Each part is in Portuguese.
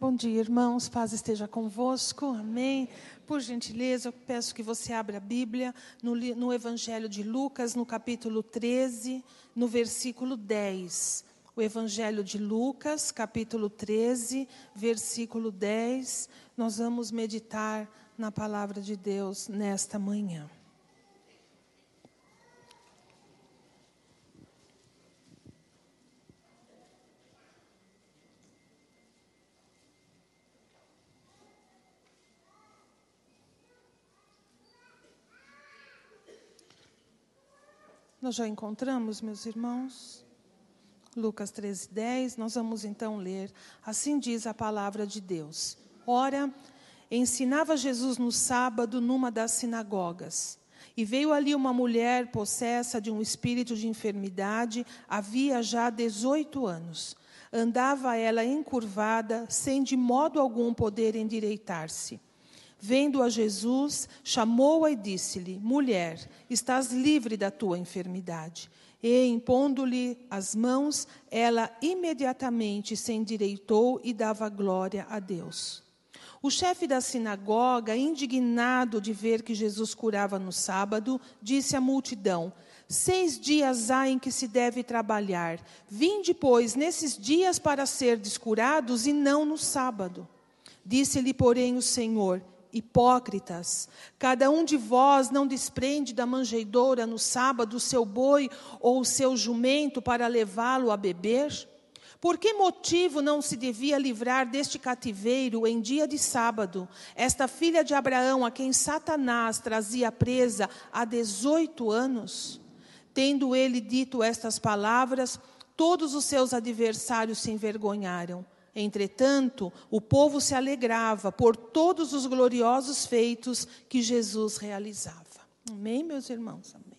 Bom dia, irmãos. Paz esteja convosco. Amém. Por gentileza, eu peço que você abra a Bíblia no, no, Evangelho de Lucas, no capítulo 13, no versículo 10. O Evangelho de Lucas, capítulo 13, versículo 10. Nós vamos meditar na palavra de Deus nesta manhã. Nós já encontramos, meus irmãos? Lucas 13, 10. Nós vamos então ler. Assim diz a palavra de Deus. Ora, ensinava Jesus no sábado numa das sinagogas. E veio ali uma mulher possessa de um espírito de enfermidade, havia já 18 anos. Andava ela encurvada, sem de modo algum poder endireitar-se. Vendo a Jesus, chamou-a e disse-lhe: Mulher, estás livre da tua enfermidade. E, impondo-lhe as mãos, ela imediatamente se endireitou e dava glória a Deus. O chefe da sinagoga, indignado de ver que Jesus curava no sábado, disse à multidão: Seis dias há em que se deve trabalhar. Vinde, pois, nesses dias para ser descurados e não no sábado. Disse-lhe, porém, o Senhor: Hipócritas, cada um de vós não desprende da manjedoura no sábado o seu boi ou o seu jumento para levá-lo a beber? Por que motivo não se devia livrar deste cativeiro em dia de sábado, esta filha de Abraão, a quem Satanás trazia presa há 18 anos? Tendo ele dito estas palavras, todos os seus adversários se envergonharam. Entretanto, o povo se alegrava por todos os gloriosos feitos que Jesus realizava. Amém, meus irmãos? Amém.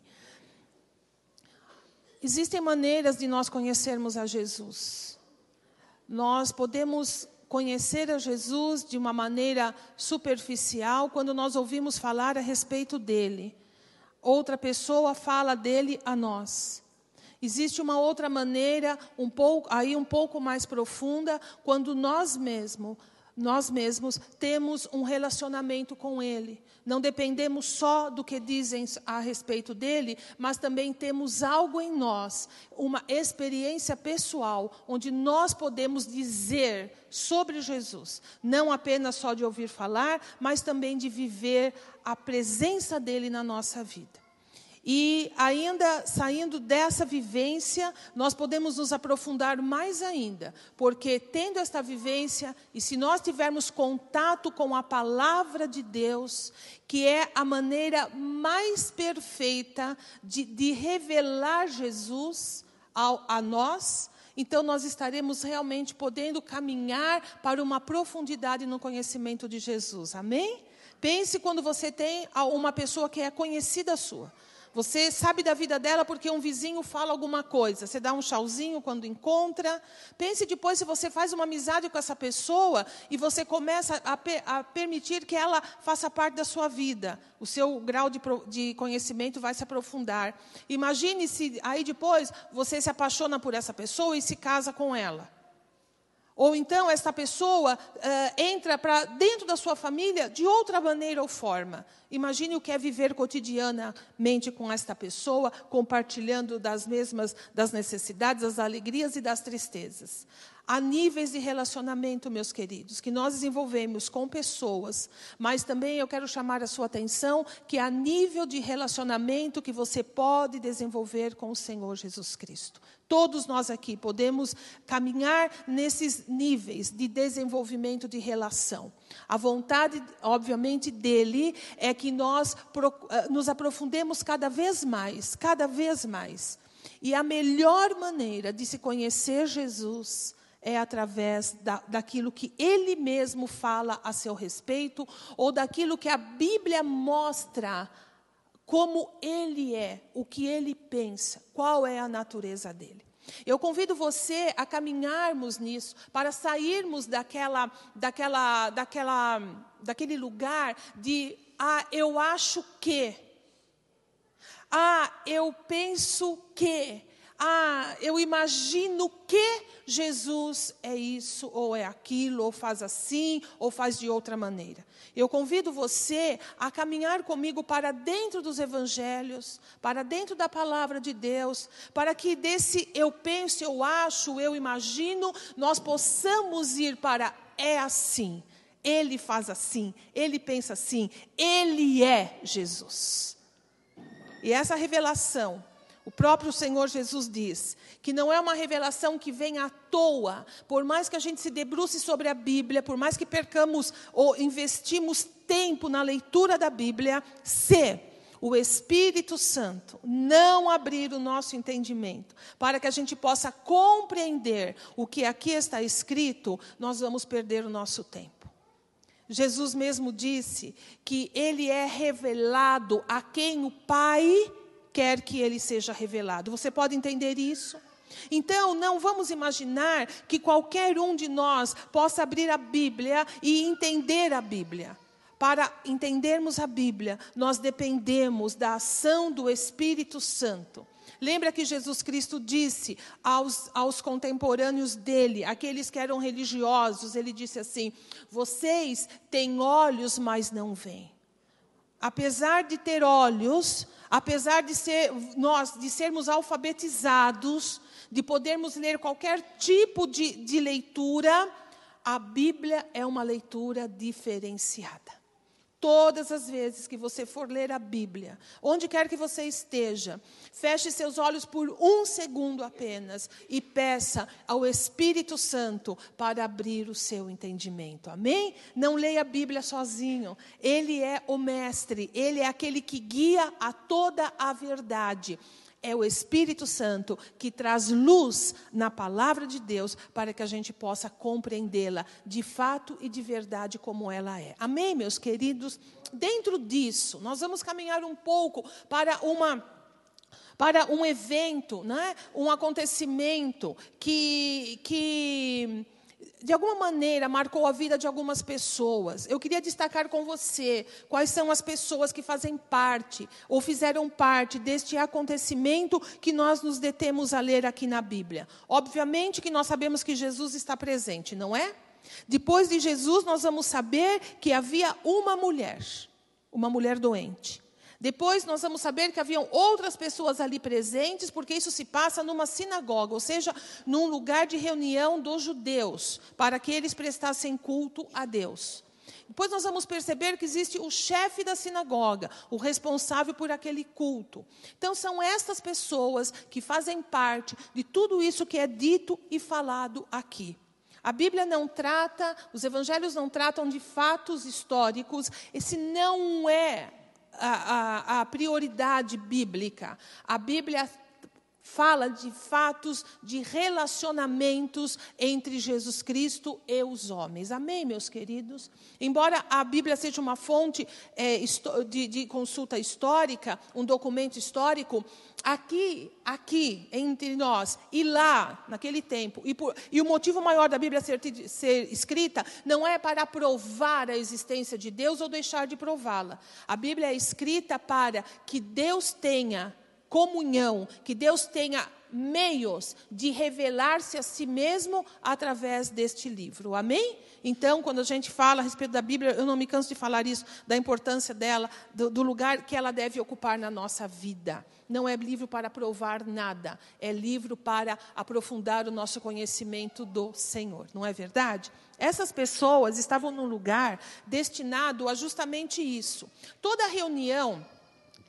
Existem maneiras de nós conhecermos a Jesus. Nós podemos conhecer a Jesus de uma maneira superficial quando nós ouvimos falar a respeito dele. Outra pessoa fala dele a nós. Existe uma outra maneira, um pouco, aí um pouco mais profunda, quando nós mesmos, nós mesmos temos um relacionamento com Ele. Não dependemos só do que dizem a respeito dele, mas também temos algo em nós, uma experiência pessoal, onde nós podemos dizer sobre Jesus, não apenas só de ouvir falar, mas também de viver a presença dele na nossa vida. E ainda saindo dessa vivência, nós podemos nos aprofundar mais ainda, porque tendo esta vivência, e se nós tivermos contato com a palavra de Deus, que é a maneira mais perfeita de, de revelar Jesus ao, a nós, então nós estaremos realmente podendo caminhar para uma profundidade no conhecimento de Jesus. Amém? Pense quando você tem uma pessoa que é conhecida sua. Você sabe da vida dela porque um vizinho fala alguma coisa. Você dá um chauzinho quando encontra. Pense depois se você faz uma amizade com essa pessoa e você começa a, a permitir que ela faça parte da sua vida. O seu grau de, de conhecimento vai se aprofundar. Imagine se aí depois você se apaixona por essa pessoa e se casa com ela. Ou então esta pessoa uh, entra para dentro da sua família de outra maneira ou forma. Imagine o que é viver cotidianamente com esta pessoa, compartilhando das mesmas das necessidades, das alegrias e das tristezas. Há níveis de relacionamento, meus queridos, que nós desenvolvemos com pessoas, mas também eu quero chamar a sua atenção que há nível de relacionamento que você pode desenvolver com o Senhor Jesus Cristo. Todos nós aqui podemos caminhar nesses níveis de desenvolvimento de relação. A vontade, obviamente, dele é que nós eh, nos aprofundemos cada vez mais, cada vez mais. E a melhor maneira de se conhecer Jesus é através da, daquilo que ele mesmo fala a seu respeito, ou daquilo que a Bíblia mostra como ele é, o que ele pensa, qual é a natureza dele. Eu convido você a caminharmos nisso, para sairmos daquela, daquela, daquela, daquele lugar de ah, eu acho que, ah, eu penso que, ah, eu imagino que Jesus é isso, ou é aquilo, ou faz assim, ou faz de outra maneira. Eu convido você a caminhar comigo para dentro dos evangelhos, para dentro da palavra de Deus, para que desse eu penso, eu acho, eu imagino, nós possamos ir para é assim. Ele faz assim, ele pensa assim, ele é Jesus. E essa revelação o próprio Senhor Jesus diz que não é uma revelação que vem à toa, por mais que a gente se debruce sobre a Bíblia, por mais que percamos ou investimos tempo na leitura da Bíblia, se o Espírito Santo não abrir o nosso entendimento para que a gente possa compreender o que aqui está escrito, nós vamos perder o nosso tempo. Jesus mesmo disse que ele é revelado a quem o Pai quer que ele seja revelado. Você pode entender isso? Então, não vamos imaginar que qualquer um de nós possa abrir a Bíblia e entender a Bíblia. Para entendermos a Bíblia, nós dependemos da ação do Espírito Santo. Lembra que Jesus Cristo disse aos, aos contemporâneos dele, aqueles que eram religiosos, ele disse assim: Vocês têm olhos, mas não veem. Apesar de ter olhos, apesar de ser nós de sermos alfabetizados, de podermos ler qualquer tipo de, de leitura, a Bíblia é uma leitura diferenciada. Todas as vezes que você for ler a Bíblia, onde quer que você esteja, feche seus olhos por um segundo apenas e peça ao Espírito Santo para abrir o seu entendimento. Amém? Não leia a Bíblia sozinho. Ele é o mestre, ele é aquele que guia a toda a verdade. É o Espírito Santo que traz luz na palavra de Deus para que a gente possa compreendê-la de fato e de verdade como ela é. Amém, meus queridos? Dentro disso, nós vamos caminhar um pouco para uma para um evento, né? um acontecimento que, que de alguma maneira marcou a vida de algumas pessoas. Eu queria destacar com você quais são as pessoas que fazem parte ou fizeram parte deste acontecimento que nós nos detemos a ler aqui na Bíblia. Obviamente que nós sabemos que Jesus está presente, não é? Depois de Jesus, nós vamos saber que havia uma mulher, uma mulher doente. Depois nós vamos saber que haviam outras pessoas ali presentes, porque isso se passa numa sinagoga, ou seja, num lugar de reunião dos judeus, para que eles prestassem culto a Deus. Depois nós vamos perceber que existe o chefe da sinagoga, o responsável por aquele culto. Então são estas pessoas que fazem parte de tudo isso que é dito e falado aqui. A Bíblia não trata, os evangelhos não tratam de fatos históricos, esse não é a, a, prioridade bíblica. A Bíblia fala de fatos de relacionamentos entre Jesus Cristo e os homens. Amém, meus queridos? Embora a Bíblia seja uma fonte é, de, de, consulta histórica, um documento histórico, aqui, aqui entre nós e lá, naquele tempo, e, por, e o motivo maior da Bíblia ser, ser escrita não é para provar a existência de Deus ou deixar de prová-la. A Bíblia é escrita para que Deus tenha comunhão, que Deus tenha meios de revelar-se a si mesmo através deste livro. Amém? Então, quando a gente fala a respeito da Bíblia, eu não me canso de falar isso, da importância dela, do, do lugar que ela deve ocupar na nossa vida. Não é livro para provar nada, é livro para aprofundar o nosso conhecimento do Senhor, não é verdade? Essas pessoas estavam num lugar destinado a justamente isso. Toda reunião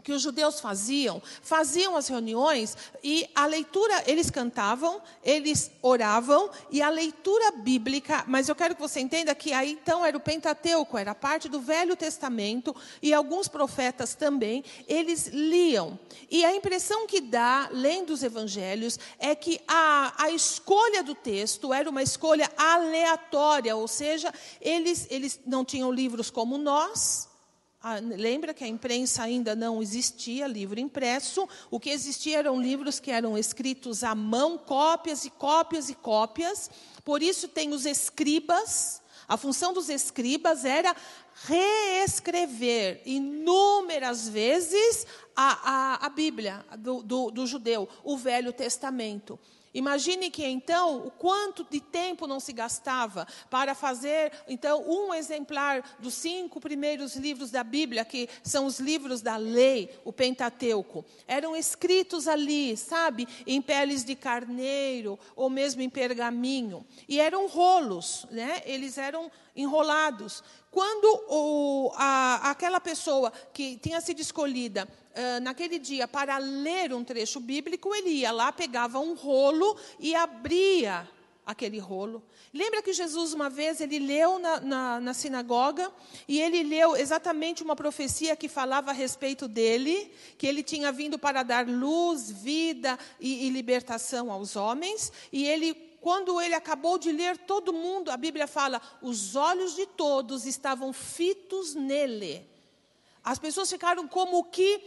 que os judeus faziam, faziam as reuniões e a leitura, eles cantavam, eles oravam e a leitura bíblica, mas eu quero que você entenda que aí então era o Pentateuco, era parte do Velho Testamento e alguns profetas também, eles liam. E a impressão que dá, lendo os evangelhos, é que a, a escolha do texto era uma escolha aleatória, ou seja, eles, eles não tinham livros como nós, ah, lembra que a imprensa ainda não existia, livro impresso. O que existia eram livros que eram escritos à mão, cópias e cópias e cópias. Por isso tem os escribas. A função dos escribas era reescrever inúmeras vezes a, a, a Bíblia do, do, do judeu, o Velho Testamento. Imagine que então o quanto de tempo não se gastava para fazer então um exemplar dos cinco primeiros livros da Bíblia, que são os livros da lei, o Pentateuco. Eram escritos ali, sabe, em peles de carneiro ou mesmo em pergaminho, e eram rolos, né? Eles eram enrolados. Quando o, a, aquela pessoa que tinha sido escolhida uh, naquele dia para ler um trecho bíblico, ele ia lá, pegava um rolo e abria aquele rolo. Lembra que Jesus, uma vez, ele leu na, na, na, sinagoga e ele leu exatamente uma profecia que falava a respeito dele, que ele tinha vindo para dar luz, vida e, e libertação aos homens, e ele quando ele acabou de ler, todo mundo, a Bíblia fala, os olhos de todos estavam fitos nele. As pessoas ficaram como que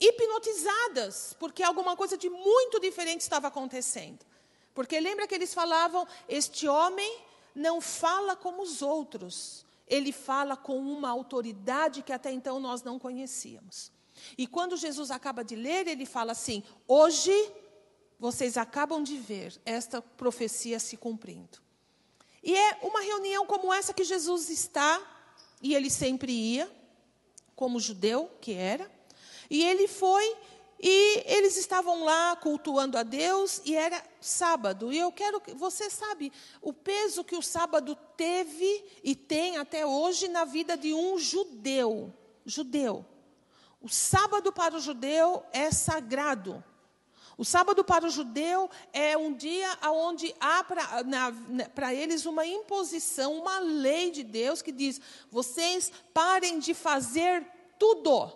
hipnotizadas, porque alguma coisa de muito diferente estava acontecendo. Porque lembra que eles falavam: este homem não fala como os outros, ele fala com uma autoridade que até então nós não conhecíamos. E quando Jesus acaba de ler, ele fala assim: hoje vocês acabam de ver esta profecia se cumprindo. E é uma reunião como essa que Jesus está, e ele sempre ia, como judeu que era, e ele foi e eles estavam lá cultuando a Deus e era sábado. E eu quero que você sabe o peso que o sábado teve e tem até hoje na vida de um judeu. Judeu. O sábado para o judeu é sagrado. O sábado para o judeu é um dia onde há para eles uma imposição, uma lei de Deus que diz: vocês parem de fazer tudo,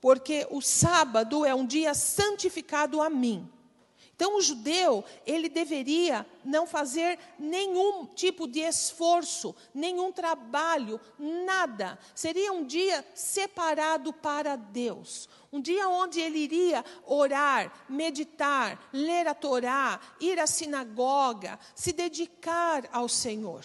porque o sábado é um dia santificado a mim. Então, o judeu, ele deveria não fazer nenhum tipo de esforço, nenhum trabalho, nada. Seria um dia separado para Deus. Um dia onde ele iria orar, meditar, ler a Torá, ir à sinagoga, se dedicar ao Senhor.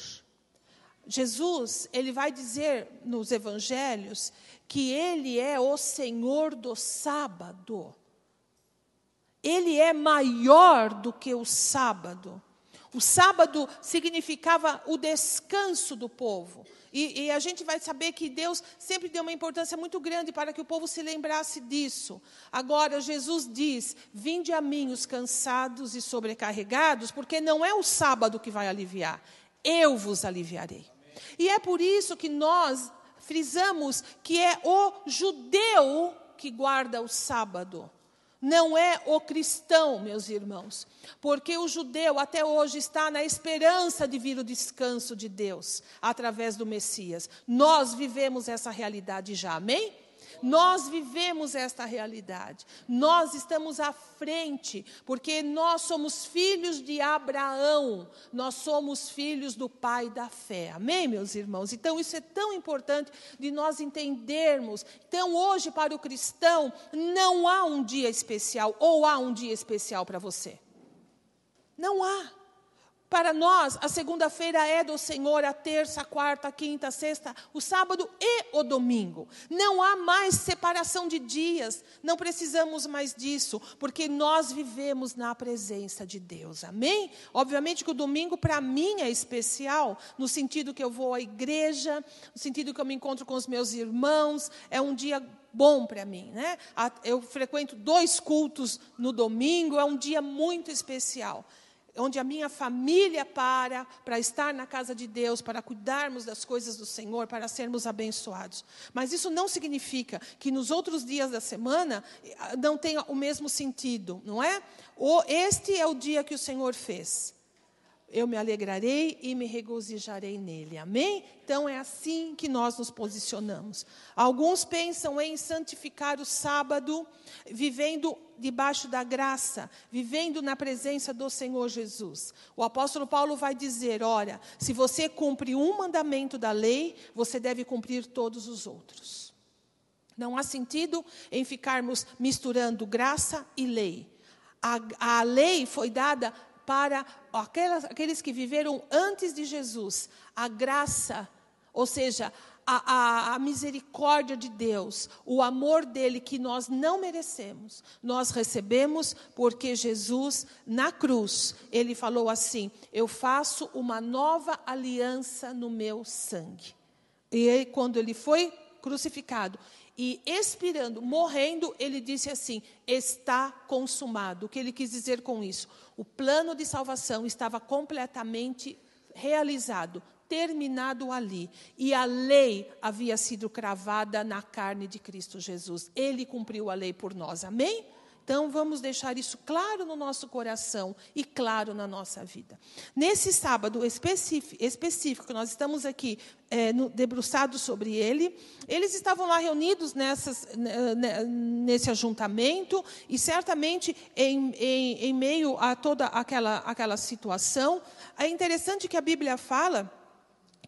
Jesus, ele vai dizer nos evangelhos que ele é o Senhor do sábado ele é maior do que o sábado. O sábado significava o descanso do povo. E, e, a gente vai saber que Deus sempre deu uma importância muito grande para que o povo se lembrasse disso. Agora, Jesus diz: Vinde a mim os cansados e sobrecarregados, porque não é o sábado que vai aliviar, eu vos aliviarei. E é por isso que nós frisamos que é o judeu que guarda o sábado. Não é o cristão, meus irmãos, porque o judeu até hoje está na esperança de vir o descanso de Deus através do Messias. Nós vivemos essa realidade já, amém? Nós vivemos esta realidade. Nós estamos à frente, porque nós somos filhos de Abraão. Nós somos filhos do Pai da fé. Amém, meus irmãos? Então, isso é tão importante de nós entendermos. Então, hoje, para o cristão, não há um dia especial, ou há um dia especial para você. Não há. Para nós, a segunda-feira é do Senhor, a terça, a quarta, a quinta, a sexta, o sábado e o domingo. Não há mais separação de dias, não precisamos mais disso, porque nós vivemos na presença de Deus. Amém? Obviamente que o domingo para mim é especial, no sentido que eu vou à igreja, no sentido que eu me encontro com os meus irmãos, é um dia bom para mim, né? Eu frequento dois cultos no domingo, é um dia muito especial onde a minha família para para estar na casa de Deus, para cuidarmos das coisas do Senhor, para sermos abençoados. Mas isso não significa que nos outros dias da semana eh, não tenha o mesmo sentido, não é? Este é o dia que o Senhor fez eu me alegrarei e me regozijarei nele. Amém? Então é assim que nós nos posicionamos. Alguns pensam em santificar o sábado, vivendo debaixo da graça, vivendo na presença do Senhor Jesus. O apóstolo Paulo vai dizer: olha, se você cumpre um mandamento da lei, você deve cumprir todos os outros. Não há sentido em ficarmos misturando graça e lei. A, a lei foi dada para aquelas, aqueles que viveram antes de Jesus. A graça, ou seja, a, a, a, misericórdia de Deus, o amor dele que nós não merecemos, nós recebemos porque Jesus, na cruz, ele falou assim: Eu faço uma nova aliança no meu sangue. E aí, quando ele foi crucificado e expirando, morrendo, ele disse assim: Está consumado. O que ele quis dizer com isso? O plano de salvação estava completamente realizado, terminado ali. E a lei havia sido cravada na carne de Cristo Jesus. Ele cumpriu a lei por nós. Amém? Então, vamos deixar isso claro no nosso coração e claro na nossa vida. Nesse sábado específico, nós estamos aqui é, debruçados sobre ele, eles estavam lá reunidos nessas, nesse ajuntamento, e certamente em, em, em meio a toda aquela, aquela situação, é interessante que a Bíblia fala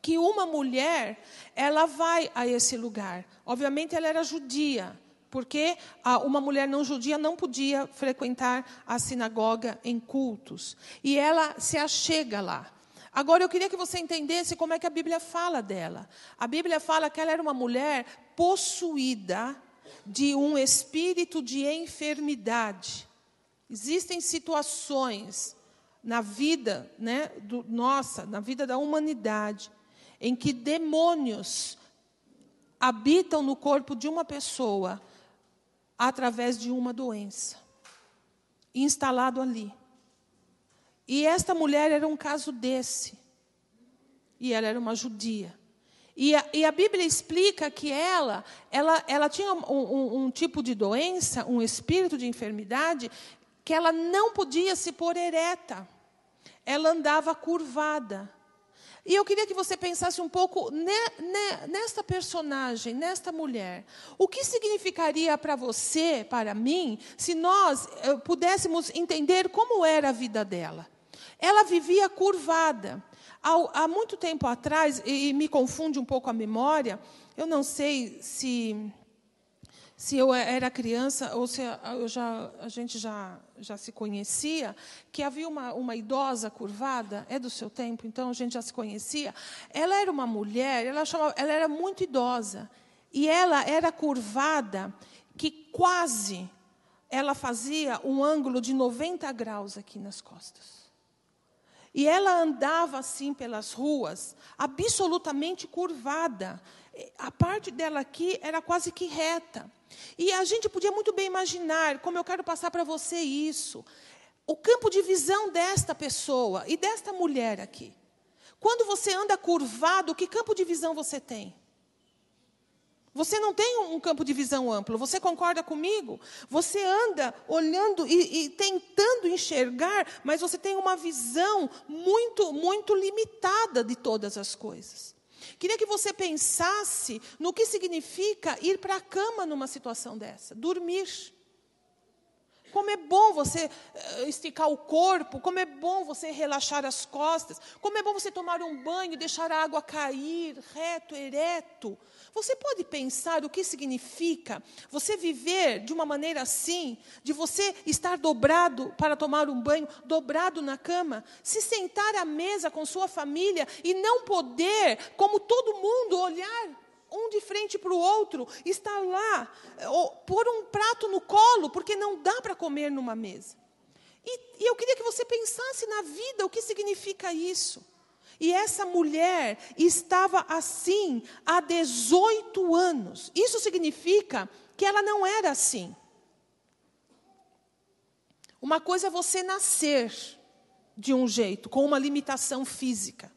que uma mulher, ela vai a esse lugar. Obviamente ela era judia, porque uma mulher não judia não podia frequentar a sinagoga em cultos. E ela se achega lá. Agora eu queria que você entendesse como é que a Bíblia fala dela. A Bíblia fala que ela era uma mulher possuída de um espírito de enfermidade. Existem situações na vida, né, do, nossa, na vida da humanidade, em que demônios habitam no corpo de uma pessoa através de uma doença, instalado ali. E esta mulher era um caso desse. E ela era uma judia. E a, e a Bíblia explica que ela, ela, ela tinha um, um, um tipo de doença, um espírito de enfermidade, que ela não podia se pôr ereta. Ela andava curvada. E eu queria que você pensasse um pouco ne, ne, nesta personagem, nesta mulher. O que significaria para você, para mim, se nós eh, pudéssemos entender como era a vida dela? Ela vivia curvada. Há, há muito tempo atrás, e, e me confunde um pouco a memória, eu não sei se se eu era criança ou se eu já, a gente já, já se conhecia, que havia uma, uma idosa curvada, é do seu tempo, então a gente já se conhecia. Ela era uma mulher, ela, chamava, ela era muito idosa, e ela era curvada que quase ela fazia um ângulo de 90 graus aqui nas costas. E ela andava assim pelas ruas, absolutamente curvada. A parte dela aqui era quase que reta. E a gente podia muito bem imaginar, como eu quero passar para você isso, o campo de visão desta pessoa e desta mulher aqui. Quando você anda curvado, que campo de visão você tem? Você não tem um campo de visão amplo, você concorda comigo? Você anda olhando e, e, tentando enxergar, mas você tem uma visão muito, muito limitada de todas as coisas. Queria que você pensasse no que significa ir para a cama numa situação dessa, dormir. Como é bom você eh, esticar o corpo, como é bom você relaxar as costas, como é bom você tomar um banho, deixar a água cair reto, ereto. Você pode pensar o que significa você viver de uma maneira assim, de você estar dobrado para tomar um banho, dobrado na cama, se sentar à mesa com sua família e não poder, como todo mundo, olhar um de frente para o outro, estar lá, ou pôr um prato no colo, porque não dá para comer numa mesa. E, e eu queria que você pensasse na vida, o que significa isso. E essa mulher estava assim há 18 anos. Isso significa que ela não era assim. Uma coisa é você nascer de um jeito, com uma limitação física.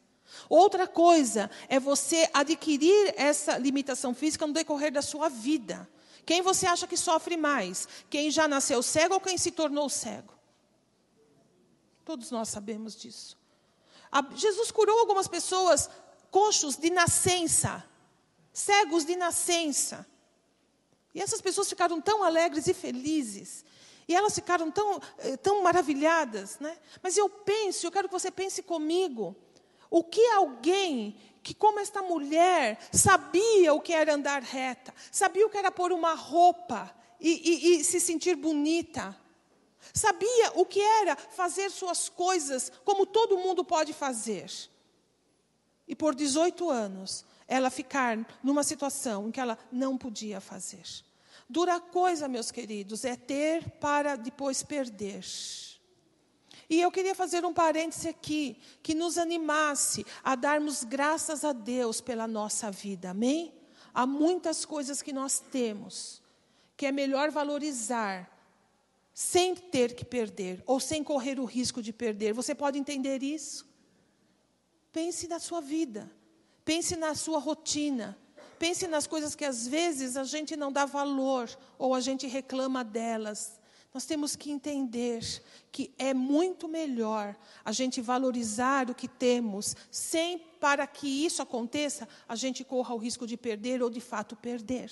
Outra coisa é você adquirir essa limitação física no decorrer da sua vida. Quem você acha que sofre mais? Quem já nasceu cego ou quem se tornou cego? Todos nós sabemos disso. Jesus curou algumas pessoas coxos de nascença, cegos de nascença. E essas pessoas ficaram tão alegres e felizes. E elas ficaram tão, eh, tão maravilhadas. Né? Mas eu penso, eu quero que você pense comigo. O que alguém que, como esta mulher, sabia o que era andar reta, sabia o que era pôr uma roupa e, e, e se sentir bonita, Sabia o que era fazer suas coisas como todo mundo pode fazer. E por 18 anos, ela ficar numa situação em que ela não podia fazer. Dura coisa, meus queridos, é ter para depois perder. E eu queria fazer um parêntese aqui, que nos animasse a darmos graças a Deus pela nossa vida, amém? Há muitas coisas que nós temos, que é melhor valorizar, sem ter que perder, ou sem correr o risco de perder. Você pode entender isso? Pense na sua vida, pense na sua rotina, pense nas coisas que às vezes a gente não dá valor ou a gente reclama delas. Nós temos que entender que é muito melhor a gente valorizar o que temos, sem para que isso aconteça, a gente corra o risco de perder ou de fato perder.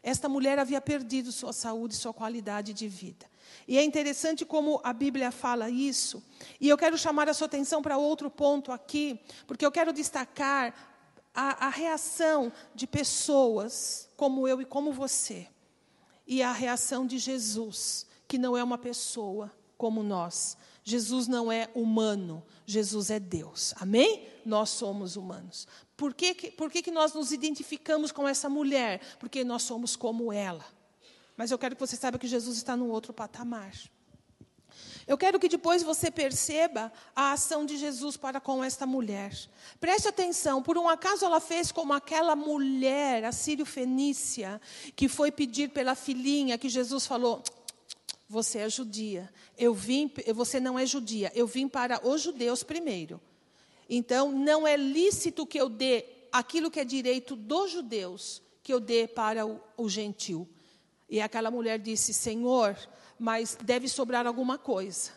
Esta mulher havia perdido sua saúde, sua qualidade de vida. E é interessante como a Bíblia fala isso. E eu quero chamar a sua atenção para outro ponto aqui, porque eu quero destacar a, a reação de pessoas como eu e como você, e a reação de Jesus, que não é uma pessoa como nós. Jesus não é humano, Jesus é Deus. Amém? Nós somos humanos. Por que, por que, que nós nos identificamos com essa mulher? Porque nós somos como ela. Mas eu quero que você saiba que Jesus está num outro patamar. Eu quero que depois você perceba a ação de Jesus para com esta mulher. Preste atenção, por um acaso ela fez como aquela mulher, a sírio-fenícia, que foi pedir pela filhinha, que Jesus falou: Você é judia. Eu vim, você não é judia. Eu vim para os judeus primeiro. Então, não é lícito que eu dê aquilo que é direito dos judeus, que eu dê para o, o gentil. E aquela mulher disse: Senhor, mas deve sobrar alguma coisa.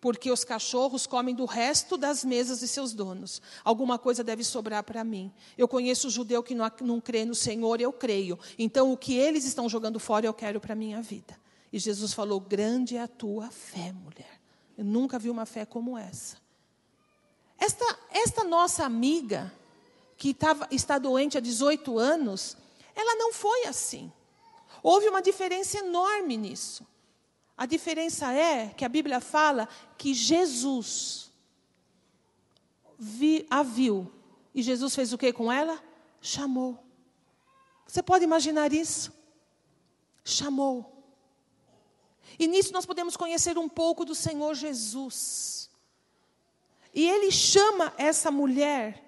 Porque os cachorros comem do resto das mesas de seus donos. Alguma coisa deve sobrar para mim. Eu conheço judeu que não, não crê no Senhor, eu creio. Então, o que eles estão jogando fora, eu quero para a minha vida. E Jesus falou: Grande é a tua fé, mulher. Eu nunca vi uma fé como essa. Esta, esta nossa amiga, que tava, está doente há 18 anos, ela não foi assim. Houve uma diferença enorme nisso. A diferença é que a Bíblia fala que Jesus vi, a viu. E Jesus fez o que com ela? Chamou. Você pode imaginar isso? Chamou. E nisso nós podemos conhecer um pouco do Senhor Jesus. E ele chama essa mulher,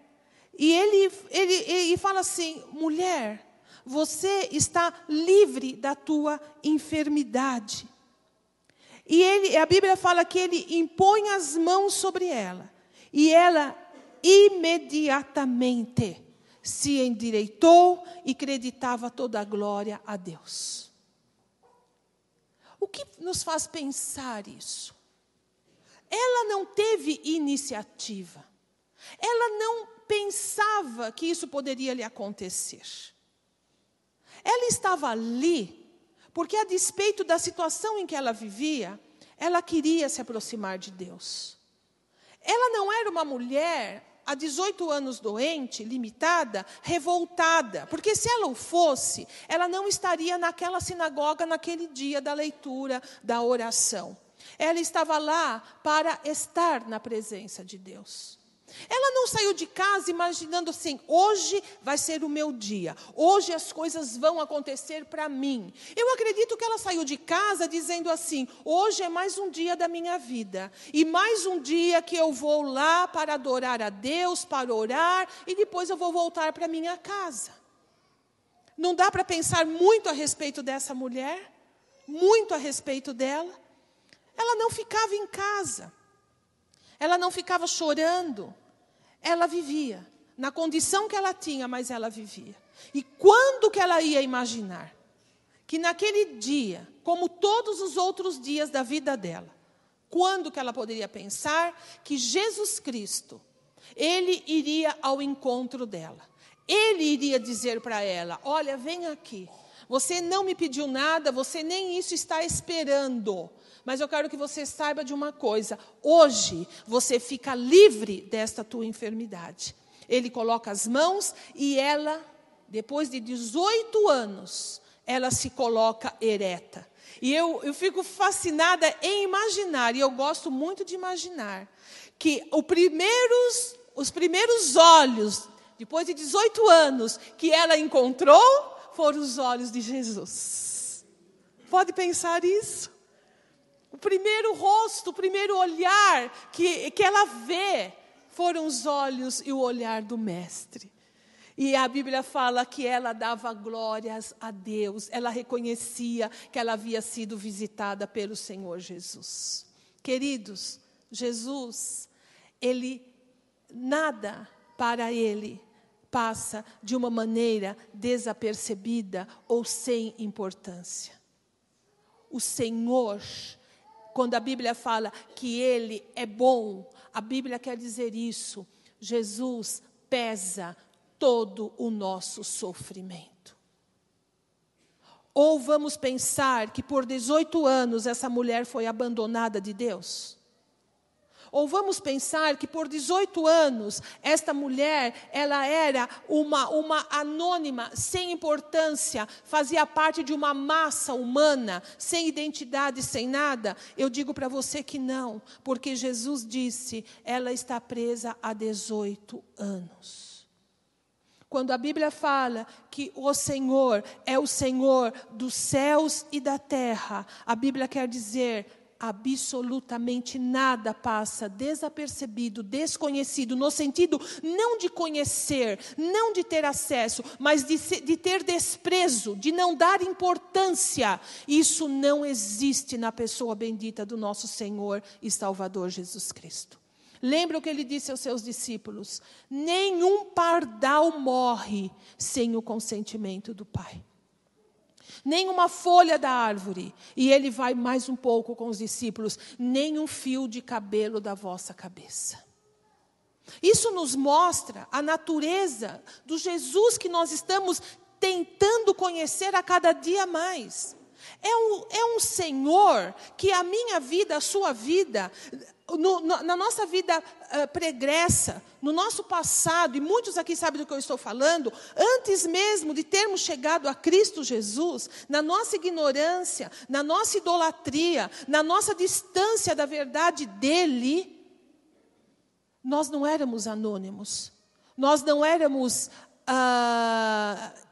e ele, ele, ele fala assim: mulher, você está livre da tua enfermidade. E ele, a Bíblia fala que ele impõe as mãos sobre ela. E ela imediatamente se endireitou e creditava toda a glória a Deus. O que nos faz pensar isso? Ela não teve iniciativa. Ela não pensava que isso poderia lhe acontecer. Ela estava ali porque, a despeito da situação em que ela vivia, ela queria se aproximar de Deus. Ela não era uma mulher há 18 anos doente, limitada, revoltada, porque se ela o fosse, ela não estaria naquela sinagoga naquele dia da leitura, da oração. Ela estava lá para estar na presença de Deus. Ela não saiu de casa imaginando assim: hoje vai ser o meu dia, hoje as coisas vão acontecer para mim. Eu acredito que ela saiu de casa dizendo assim: hoje é mais um dia da minha vida, e mais um dia que eu vou lá para adorar a Deus, para orar, e depois eu vou voltar para minha casa. Não dá para pensar muito a respeito dessa mulher? Muito a respeito dela? Ela não ficava em casa. Ela não ficava chorando. Ela vivia na condição que ela tinha, mas ela vivia. E quando que ela ia imaginar que naquele dia, como todos os outros dias da vida dela, quando que ela poderia pensar que Jesus Cristo, ele iria ao encontro dela. Ele iria dizer para ela: "Olha, vem aqui. Você não me pediu nada, você nem isso está esperando. Mas eu quero que você saiba de uma coisa: hoje você fica livre desta tua enfermidade. Ele coloca as mãos e ela, depois de 18 anos, ela se coloca ereta. E eu, eu fico fascinada em imaginar, e eu gosto muito de imaginar, que primeiros, os primeiros olhos, depois de 18 anos, que ela encontrou, foram os olhos de Jesus. Pode pensar isso? O primeiro rosto, o primeiro olhar que, que ela vê foram os olhos e o olhar do Mestre. E a Bíblia fala que ela dava glórias a Deus, ela reconhecia que ela havia sido visitada pelo Senhor Jesus. Queridos, Jesus, ele nada para ele passa de uma maneira desapercebida ou sem importância. O Senhor, quando a Bíblia fala que ele é bom, a Bíblia quer dizer isso. Jesus pesa todo o nosso sofrimento. Ou vamos pensar que por 18 anos essa mulher foi abandonada de Deus? Ou vamos pensar que por 18 anos esta mulher, ela era uma, uma anônima, sem importância, fazia parte de uma massa humana, sem identidade, sem nada? Eu digo para você que não, porque Jesus disse, ela está presa há 18 anos. Quando a Bíblia fala que o Senhor é o Senhor dos céus e da terra, a Bíblia quer dizer absolutamente nada passa desapercebido, desconhecido, no sentido não de conhecer, não de ter acesso, mas de, de, ter desprezo, de não dar importância. Isso não existe na pessoa bendita do nosso Senhor e Salvador Jesus Cristo. Lembra o que ele disse aos seus discípulos: nenhum pardal morre sem o consentimento do Pai. Nem uma folha da árvore. E ele vai mais um pouco com os discípulos: nem um fio de cabelo da vossa cabeça. Isso nos mostra a natureza do Jesus que nós estamos tentando conhecer a cada dia mais. É um, é um Senhor que a minha vida, a sua vida, no, no, na nossa vida uh, pregressa, no nosso passado, e muitos aqui sabem do que eu estou falando, antes mesmo de termos chegado a Cristo Jesus, na nossa ignorância, na nossa idolatria, na nossa distância da verdade dEle, nós não éramos anônimos, nós não éramos uh,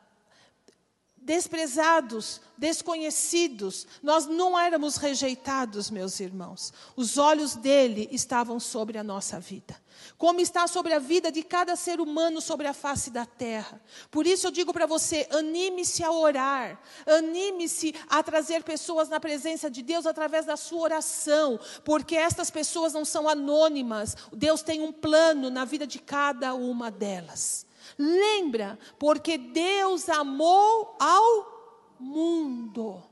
desprezados, desconhecidos. Nós não éramos rejeitados, meus irmãos. Os olhos dele estavam sobre a nossa vida. Como está sobre a vida de cada ser humano sobre a face da terra. Por isso eu digo para você: anime-se a orar, anime-se a trazer pessoas na presença de Deus através da sua oração, porque estas pessoas não são anônimas. Deus tem um plano na vida de cada uma delas. Lembra, porque Deus amou ao mundo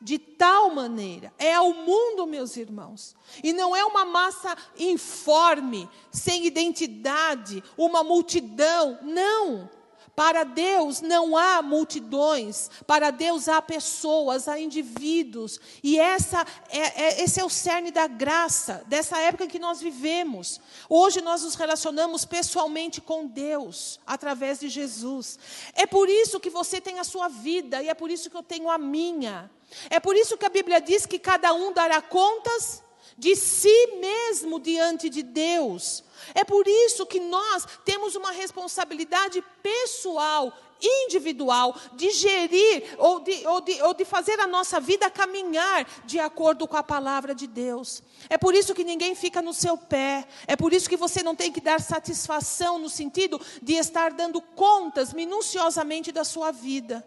de tal maneira. É ao mundo, meus irmãos. E não é uma massa informe, sem identidade, uma multidão. Não. Para Deus não há multidões, para Deus há pessoas, há indivíduos. E essa é, é, esse é o cerne da graça, dessa época em que nós vivemos. Hoje nós nos relacionamos pessoalmente com Deus, através de Jesus. É por isso que você tem a sua vida, e é por isso que eu tenho a minha. É por isso que a Bíblia diz que cada um dará contas de si mesmo diante de Deus. É por isso que nós temos uma responsabilidade pessoal, individual, de gerir ou de, ou, de, ou de fazer a nossa vida caminhar de acordo com a palavra de Deus. É por isso que ninguém fica no seu pé. É por isso que você não tem que dar satisfação no sentido de estar dando contas minuciosamente da sua vida.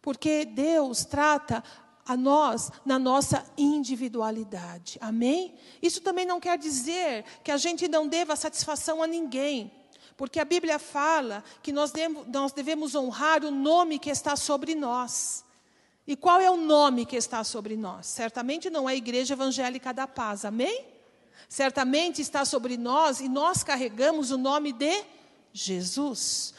Porque Deus trata a nós na nossa individualidade. Amém? Isso também não quer dizer que a gente não deva satisfação a ninguém. Porque a Bíblia fala que nós devemos, honrar o nome que está sobre nós. E qual é o nome que está sobre nós? Certamente não é a Igreja Evangélica da Paz, amém? Certamente está sobre nós e nós carregamos o nome de Jesus.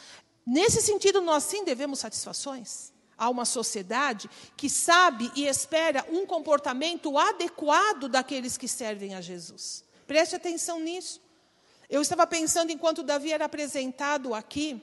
Nesse sentido, nós sim devemos satisfações a uma sociedade que sabe e espera um comportamento adequado daqueles que servem a Jesus. Preste atenção nisso. Eu estava pensando enquanto Davi era apresentado aqui,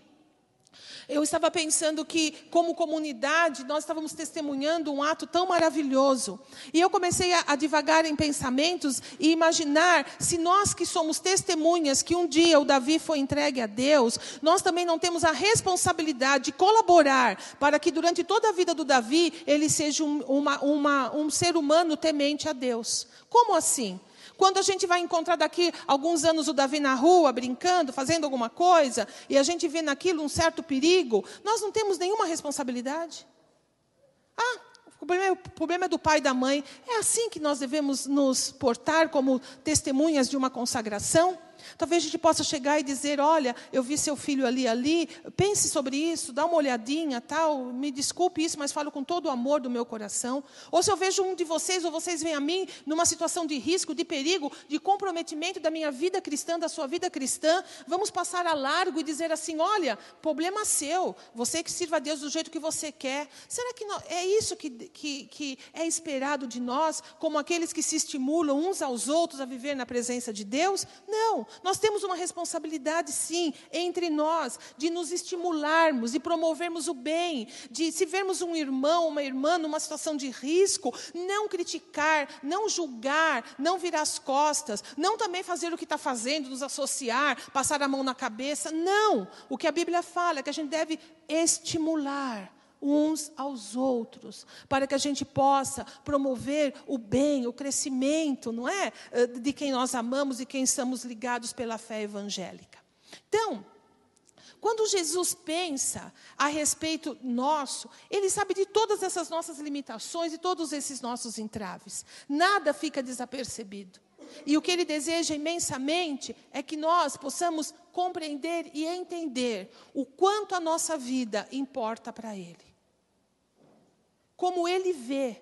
Eu estava pensando que, como comunidade, nós estávamos testemunhando um ato tão maravilhoso. E eu comecei a, a divagar em pensamentos e imaginar se nós que somos testemunhas que um dia o Davi foi entregue a Deus, nós também não temos a responsabilidade de colaborar para que durante toda a vida do Davi ele seja um, uma, uma, um ser humano temente a Deus. Como assim? Quando a gente vai encontrar daqui alguns anos o Davi na rua, brincando, fazendo alguma coisa, e a gente vê naquilo um certo perigo, nós não temos nenhuma responsabilidade. Ah, o problema, é, o problema é do pai e da mãe. É assim que nós devemos nos portar como testemunhas de uma consagração? Talvez a gente possa chegar e dizer: Olha, eu vi seu filho ali, ali, pense sobre isso, dá uma olhadinha, tal, me desculpe isso, mas falo com todo o amor do meu coração. Ou se eu vejo um de vocês, ou vocês vêm a mim numa situação de risco, de perigo, de comprometimento da minha vida cristã, da sua vida cristã, vamos passar a largo e dizer assim: Olha, problema seu, você que sirva a Deus do jeito que você quer. Será que não, é isso que, que, que é esperado de nós, como aqueles que se estimulam uns aos outros a viver na presença de Deus? Não. Nós temos uma responsabilidade, sim, entre nós, de nos estimularmos e promovermos o bem, de se vermos um irmão, uma irmã numa situação de risco, não criticar, não julgar, não virar as costas, não também fazer o que está fazendo, nos associar, passar a mão na cabeça. Não! O que a Bíblia fala é que a gente deve estimular uns aos outros, para que a gente possa promover o bem, o crescimento, não é? Eh, de quem nós amamos e quem estamos ligados pela fé evangélica. Então, quando Jesus pensa a respeito nosso, ele sabe de todas essas nossas limitações e todos esses nossos entraves. Nada fica desapercebido. E o que ele deseja imensamente é que nós possamos compreender e entender o quanto a nossa vida importa para ele como ele vê,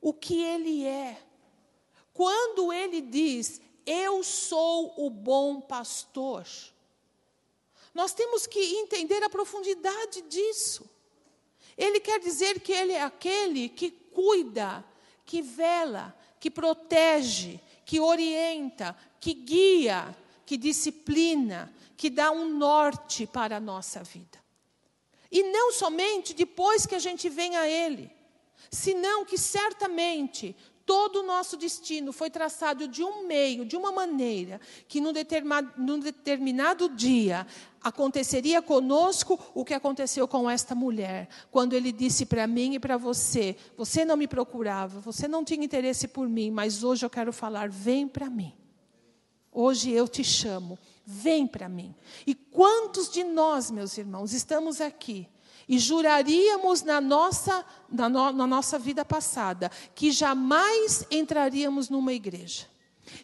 o que ele é. Quando ele diz, Eu sou o bom pastor, nós temos que entender a profundidade disso. Ele quer dizer que ele é aquele que cuida, que vela, que protege, que orienta, que guia, que disciplina, que dá um norte para a nossa vida. E não somente depois que a gente vem a Ele senão que certamente todo o nosso destino foi traçado de um meio, de uma maneira, que num determinado, num determinado dia aconteceria conosco o que aconteceu com esta mulher, quando ele disse para mim e para você: Você não me procurava, você não tinha interesse por mim, mas hoje eu quero falar, vem para mim. Hoje eu te chamo, vem para mim. E quantos de nós, meus irmãos, estamos aqui e juraríamos na nossa, na, no, na nossa vida passada que jamais entraríamos numa igreja,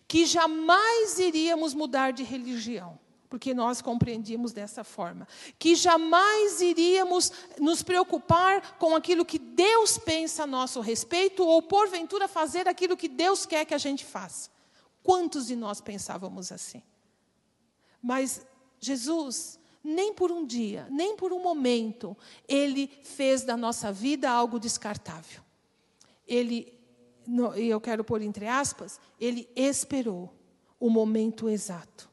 que jamais iríamos mudar de religião, porque nós compreendíamos dessa forma, que jamais iríamos nos preocupar com aquilo que Deus pensa a nosso respeito ou porventura fazer aquilo que Deus quer que a gente faça. Quantos de nós pensávamos assim? Mas Jesus nem por um dia, nem por um momento, ele fez da nossa vida algo descartável. Ele, e eu quero pôr entre aspas, ele esperou o momento exato,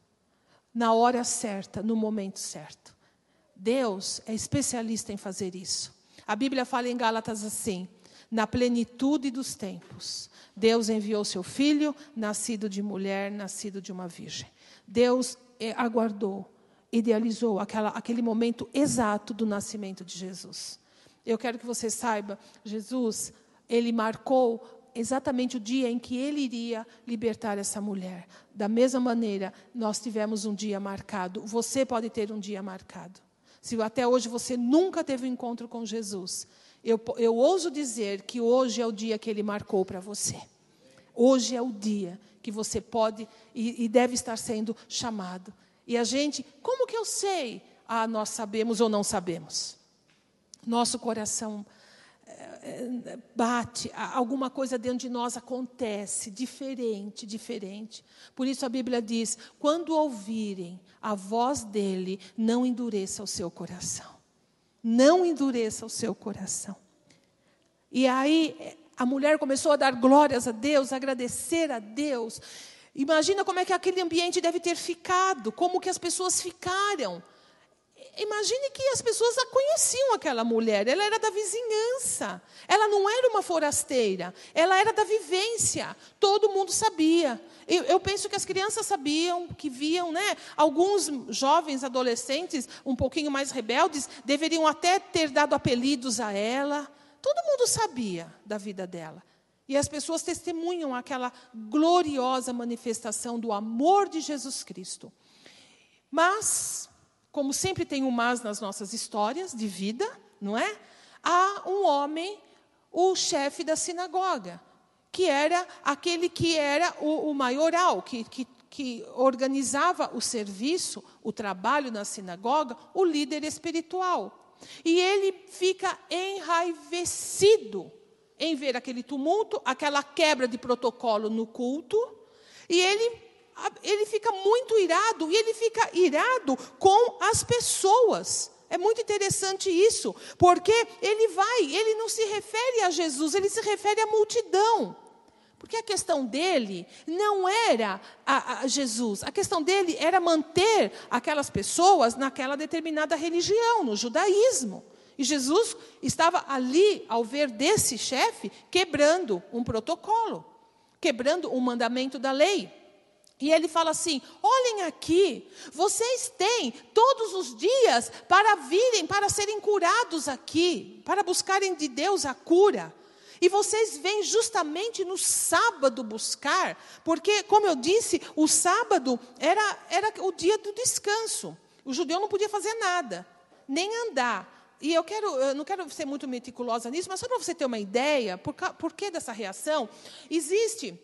na hora certa, no momento certo. Deus é especialista em fazer isso. A Bíblia fala em Gálatas assim: na plenitude dos tempos, Deus enviou seu filho, nascido de mulher, nascido de uma virgem. Deus eh, aguardou idealizou aquela, aquele momento exato do nascimento de Jesus. Eu quero que você saiba, Jesus, ele marcou exatamente o dia em que ele iria libertar essa mulher. Da mesma maneira, nós tivemos um dia marcado. Você pode ter um dia marcado. Se até hoje você nunca teve um encontro com Jesus, eu, eu ouso dizer que hoje é o dia que ele marcou para você. Hoje é o dia que você pode e, e deve estar sendo chamado e a gente, como que eu sei? Ah, nós sabemos ou não sabemos. Nosso coração é, bate, alguma coisa dentro de nós acontece, diferente, diferente. Por isso a Bíblia diz: quando ouvirem a voz dele, não endureça o seu coração. Não endureça o seu coração. E aí a mulher começou a dar glórias a Deus, agradecer a Deus. Imagina como é que aquele ambiente deve ter ficado, como que as pessoas ficaram. Imagine que as pessoas a conheciam aquela mulher, ela era da vizinhança, ela não era uma forasteira, ela era da vivência, todo mundo sabia. Eu, eu, penso que as crianças sabiam, que viam, né? Alguns jovens, adolescentes, um pouquinho mais rebeldes, deveriam até ter dado apelidos a ela. Todo mundo sabia da vida dela. E as pessoas testemunham aquela gloriosa manifestação do amor de Jesus Cristo. Mas como sempre tem um mas nas nossas histórias de vida, não é? Há um homem, o chefe da sinagoga, que era aquele que era o, o maioral, que, que, que organizava o serviço, o trabalho na sinagoga, o líder espiritual. E ele fica enraivecido em ver aquele tumulto, aquela quebra de protocolo no culto, e ele ele fica muito irado e ele fica irado com as pessoas. É muito interessante isso, porque ele vai, ele não se refere a Jesus, ele se refere à multidão. Porque a questão dele não era a, a Jesus, a questão dele era manter aquelas pessoas naquela determinada religião, no judaísmo. E Jesus estava ali, ao ver desse chefe, quebrando um protocolo, quebrando um mandamento da lei. E ele fala assim: olhem aqui, vocês têm todos os dias para virem, para serem curados aqui, para buscarem de Deus a cura. E vocês vêm justamente no sábado buscar, porque, como eu disse, o sábado era, era o dia do descanso. O judeu não podia fazer nada, nem andar. E eu, quero, eu não quero ser muito meticulosa nisso, mas só para você ter uma ideia, por, por que dessa reação, existe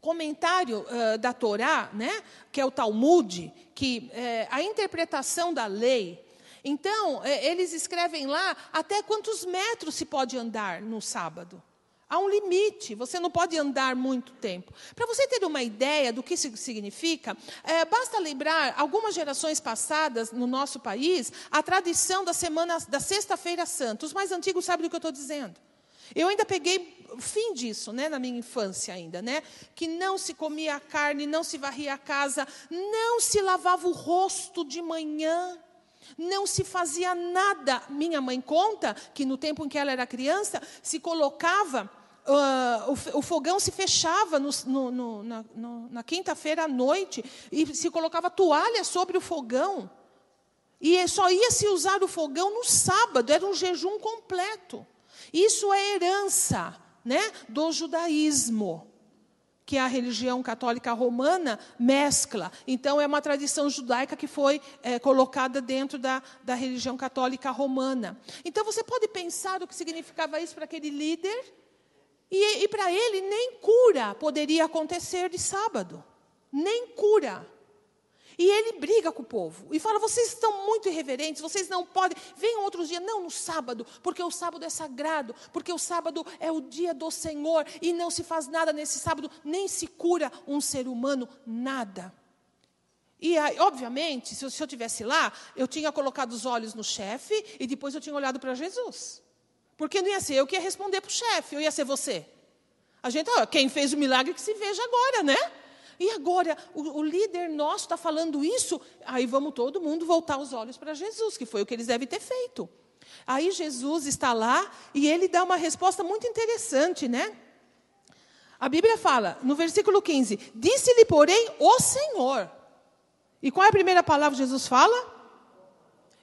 comentário uh, da Torá, né, que é o Talmud, que é a interpretação da lei. Então, é, eles escrevem lá até quantos metros se pode andar no sábado. Há um limite, você não pode andar muito tempo. Para você ter uma ideia do que isso significa, é, basta lembrar, algumas gerações passadas no nosso país, a tradição da semana da Sexta-feira Santa. Os mais antigos sabem do que eu estou dizendo. Eu ainda peguei o fim disso, né, na minha infância ainda, né? Que não se comia carne, não se varria a casa, não se lavava o rosto de manhã, não se fazia nada. Minha mãe conta que no tempo em que ela era criança, se colocava Uh, o, o, fogão se fechava no, no, no, na, na quinta-feira à noite e se colocava toalha sobre o fogão. E só ia se usar o fogão no sábado, era um jejum completo. Isso é herança né, do judaísmo, que a religião católica romana mescla. Então, é uma tradição judaica que foi é, colocada dentro da, da religião católica romana. Então, você pode pensar o que significava isso para aquele líder, e, e para ele, nem cura poderia acontecer de sábado. Nem cura. E ele briga com o povo e fala: vocês estão muito irreverentes, vocês não podem. Venham outros dias, não no sábado, porque o sábado é sagrado, porque o sábado é o dia do Senhor e não se faz nada nesse sábado, nem se cura um ser humano, nada. E aí, obviamente, se eu, se eu tivesse lá, eu tinha colocado os olhos no chefe e depois eu tinha olhado para Jesus. Porque não ia ser eu que ia responder para o chefe, eu ia ser você. A gente, ó, quem fez o milagre que se veja agora, né? E agora, o, o líder nosso está falando isso, aí vamos todo mundo voltar os olhos para Jesus, que foi o que eles devem ter feito. Aí Jesus está lá e ele dá uma resposta muito interessante, né? A Bíblia fala, no versículo 15: Disse-lhe, porém, o Senhor. E qual é a primeira palavra que Jesus fala?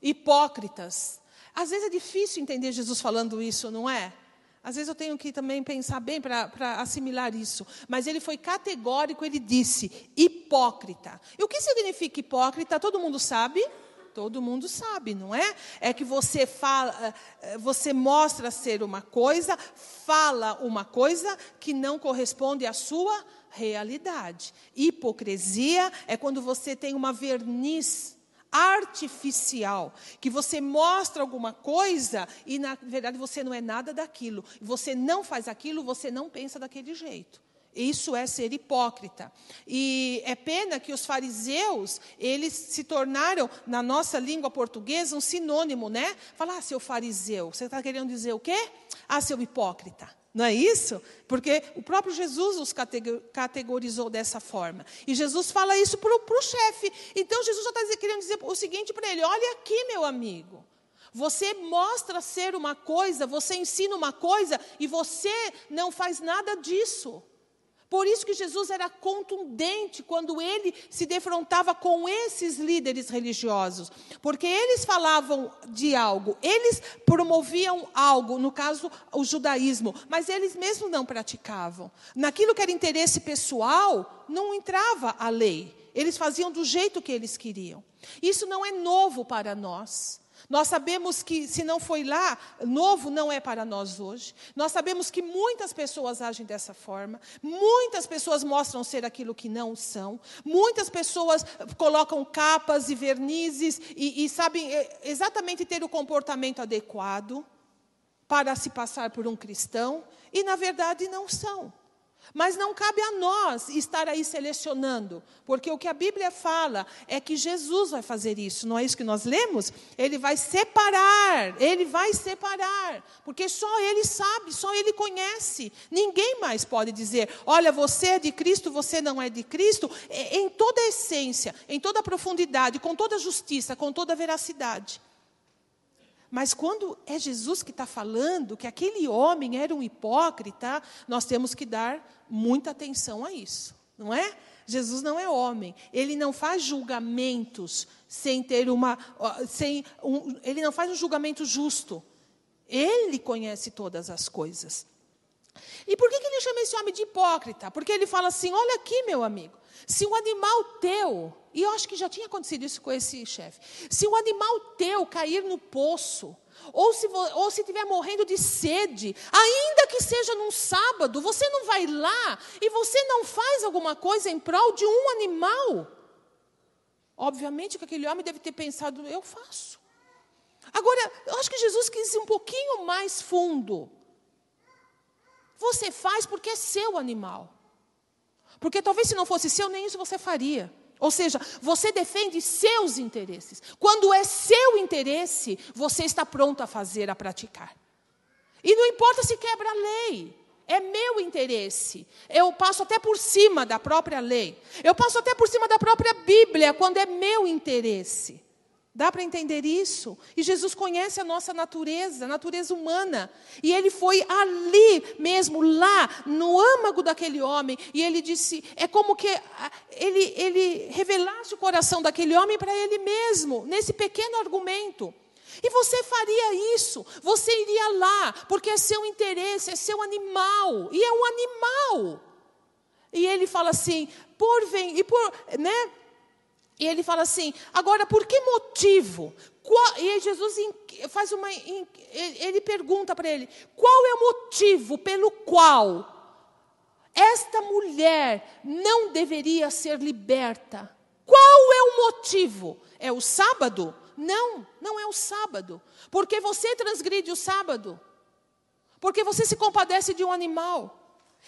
Hipócritas. Às vezes é difícil entender Jesus falando isso, não é? Às vezes eu tenho que também pensar bem para assimilar isso. Mas ele foi categórico, ele disse, hipócrita. E o que significa hipócrita? Todo mundo sabe? Todo mundo sabe, não é? É que você fala, eh, você mostra ser uma coisa, fala uma coisa que não corresponde à sua realidade. Hipocrisia é quando você tem uma verniz artificial, que você mostra alguma coisa e na verdade você não é nada daquilo. Você não faz aquilo, você não pensa daquele jeito. Isso é ser hipócrita. E é pena que os fariseus, eles se tornaram, na nossa língua portuguesa, um sinônimo, né? Falar, ah, seu fariseu. Você está querendo dizer o quê? Ah, seu hipócrita. Não é isso? Porque o próprio Jesus os categorizou dessa forma. E Jesus fala isso para o chefe. Então Jesus já está querendo dizer o seguinte para ele: olha aqui, meu amigo. Você mostra ser uma coisa, você ensina uma coisa e você não faz nada disso. Por isso que Jesus era contundente quando ele se defrontava com esses líderes religiosos, porque eles falavam de algo, eles promoviam algo, no caso o judaísmo, mas eles mesmos não praticavam. Naquilo que era interesse pessoal, não entrava a lei. Eles faziam do jeito que eles queriam. Isso não é novo para nós. Nós sabemos que, se não foi lá, novo não é para nós hoje. Nós sabemos que muitas pessoas agem dessa forma, muitas pessoas mostram ser aquilo que não são, muitas pessoas colocam capas e vernizes e, e sabem é, exatamente ter o comportamento adequado para se passar por um cristão, e na verdade não são. Mas não cabe a nós estar aí selecionando, porque o que a Bíblia fala é que Jesus vai fazer isso, não é isso que nós lemos? Ele vai separar, ele vai separar, porque só ele sabe, só ele conhece. Ninguém mais pode dizer: olha, você é de Cristo, você não é de Cristo, em toda a essência, em toda a profundidade, com toda a justiça, com toda a veracidade. Mas quando é Jesus que está falando que aquele homem era um hipócrita, nós temos que dar muita atenção a isso, não é? Jesus não é homem, ele não faz julgamentos sem ter uma, sem um, ele não faz um julgamento justo. Ele conhece todas as coisas. E por que, que ele chama esse homem de hipócrita? Porque ele fala assim: olha aqui, meu amigo, se um animal teu e eu acho que já tinha acontecido isso com esse chefe. Se um animal teu cair no poço, ou se, ou se estiver morrendo de sede, ainda que seja num sábado, você não vai lá e você não faz alguma coisa em prol de um animal. Obviamente que aquele homem deve ter pensado, eu faço. Agora, eu acho que Jesus quis ir um pouquinho mais fundo. Você faz porque é seu animal. Porque talvez se não fosse seu, nem isso você faria. Ou seja, você defende seus interesses. Quando é seu interesse, você está pronto a fazer, a praticar. E não importa se quebra a lei. É meu interesse. Eu passo até por cima da própria lei. Eu passo até por cima da própria Bíblia quando é meu interesse. Dá para entender isso? E Jesus conhece a nossa natureza, a natureza humana. E ele foi ali mesmo, lá, no âmago daquele homem. E ele disse: é como que ah, ele, ele revelasse o coração daquele homem para ele mesmo, nesse pequeno argumento. E você faria isso, você iria lá, porque é seu interesse, é seu animal, e é um animal. E ele fala assim: por vem, e por, né? E ele fala assim: agora, por que motivo? Qual, e Jesus faz uma. Ele pergunta para ele: qual é o motivo pelo qual esta mulher não deveria ser liberta? Qual é o motivo? É o sábado? Não, não é o sábado. Porque você transgride o sábado. Porque você se compadece de um animal.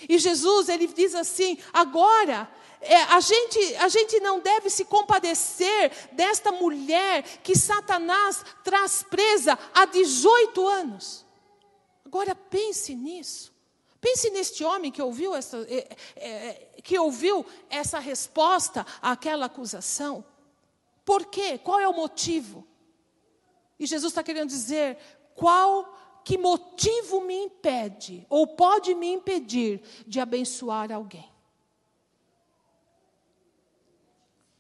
E Jesus, ele diz assim: agora é, a, gente, a gente não deve se compadecer desta mulher que Satanás traz presa há 18 anos. Agora pense nisso. Pense neste homem que ouviu essa, é, é, que ouviu essa resposta àquela acusação. Por quê? Qual é o motivo? E Jesus está querendo dizer: qual que motivo me impede, ou pode me impedir, de abençoar alguém?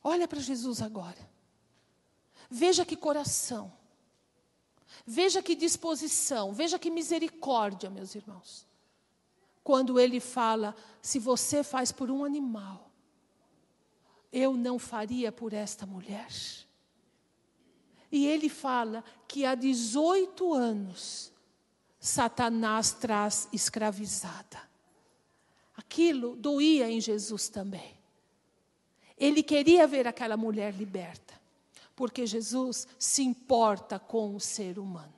Olha para Jesus agora. Veja que coração. Veja que disposição. Veja que misericórdia, meus irmãos. Quando ele fala: se você faz por um animal, eu não faria por esta mulher. E ele fala que há 18 anos Satanás traz escravizada. Aquilo doía em Jesus também. Ele queria ver aquela mulher liberta, porque Jesus se importa com o ser humano.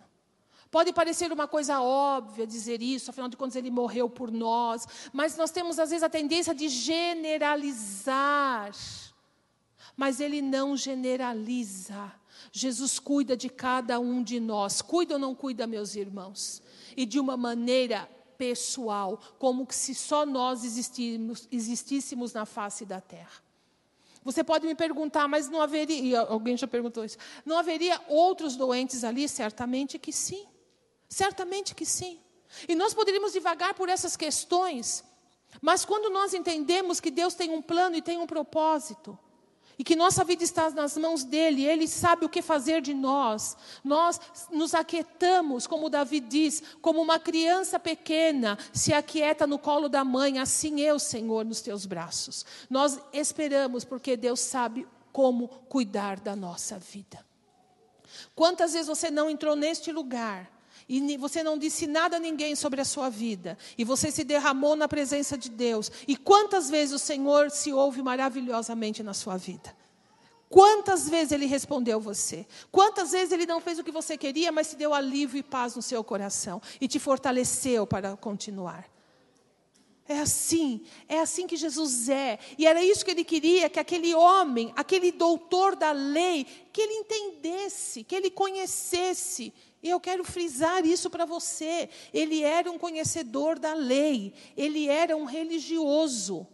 Pode parecer uma coisa óbvia dizer isso, afinal de contas ele morreu por nós, mas nós temos às vezes a tendência de generalizar. Mas ele não generaliza. Jesus cuida de cada um de nós. Cuida ou não cuida, meus irmãos? E de uma maneira pessoal, como se só nós existíssemos na face da terra. Você pode me perguntar, mas não haveria, alguém já perguntou isso, não haveria outros doentes ali? Certamente que sim. Certamente que sim. E nós poderíamos devagar por essas questões, mas quando nós entendemos que Deus tem um plano e tem um propósito, e que nossa vida está nas mãos dele, ele sabe o que fazer de nós. Nós nos aquietamos, como Davi diz, como uma criança pequena se aquieta no colo da mãe, assim eu, Senhor, nos teus braços. Nós esperamos porque Deus sabe como cuidar da nossa vida. Quantas vezes você não entrou neste lugar? E você não disse nada a ninguém sobre a sua vida, e você se derramou na presença de Deus, e quantas vezes o Senhor se ouve maravilhosamente na sua vida? Quantas vezes ele respondeu você? Quantas vezes ele não fez o que você queria, mas te deu alívio e paz no seu coração e te fortaleceu para continuar? É assim, é assim que Jesus é. E era isso que ele queria, que aquele homem, aquele doutor da lei, que ele entendesse, que ele conhecesse e eu quero frisar isso para você. Ele era um conhecedor da lei, ele era um religioso.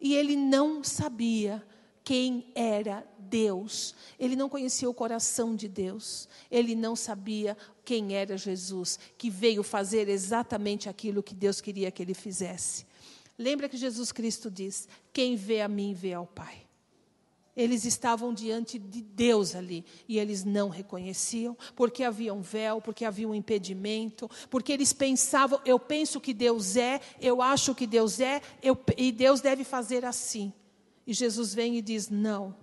E ele não sabia quem era Deus. Ele não conhecia o coração de Deus. Ele não sabia quem era Jesus, que veio fazer exatamente aquilo que Deus queria que ele fizesse. Lembra que Jesus Cristo diz: Quem vê a mim, vê ao Pai. Eles estavam diante de Deus ali e eles não reconheciam, porque havia um véu, porque havia um impedimento, porque eles pensavam: eu penso que Deus é, eu acho que Deus é, eu, e Deus deve fazer assim. E Jesus vem e diz: não,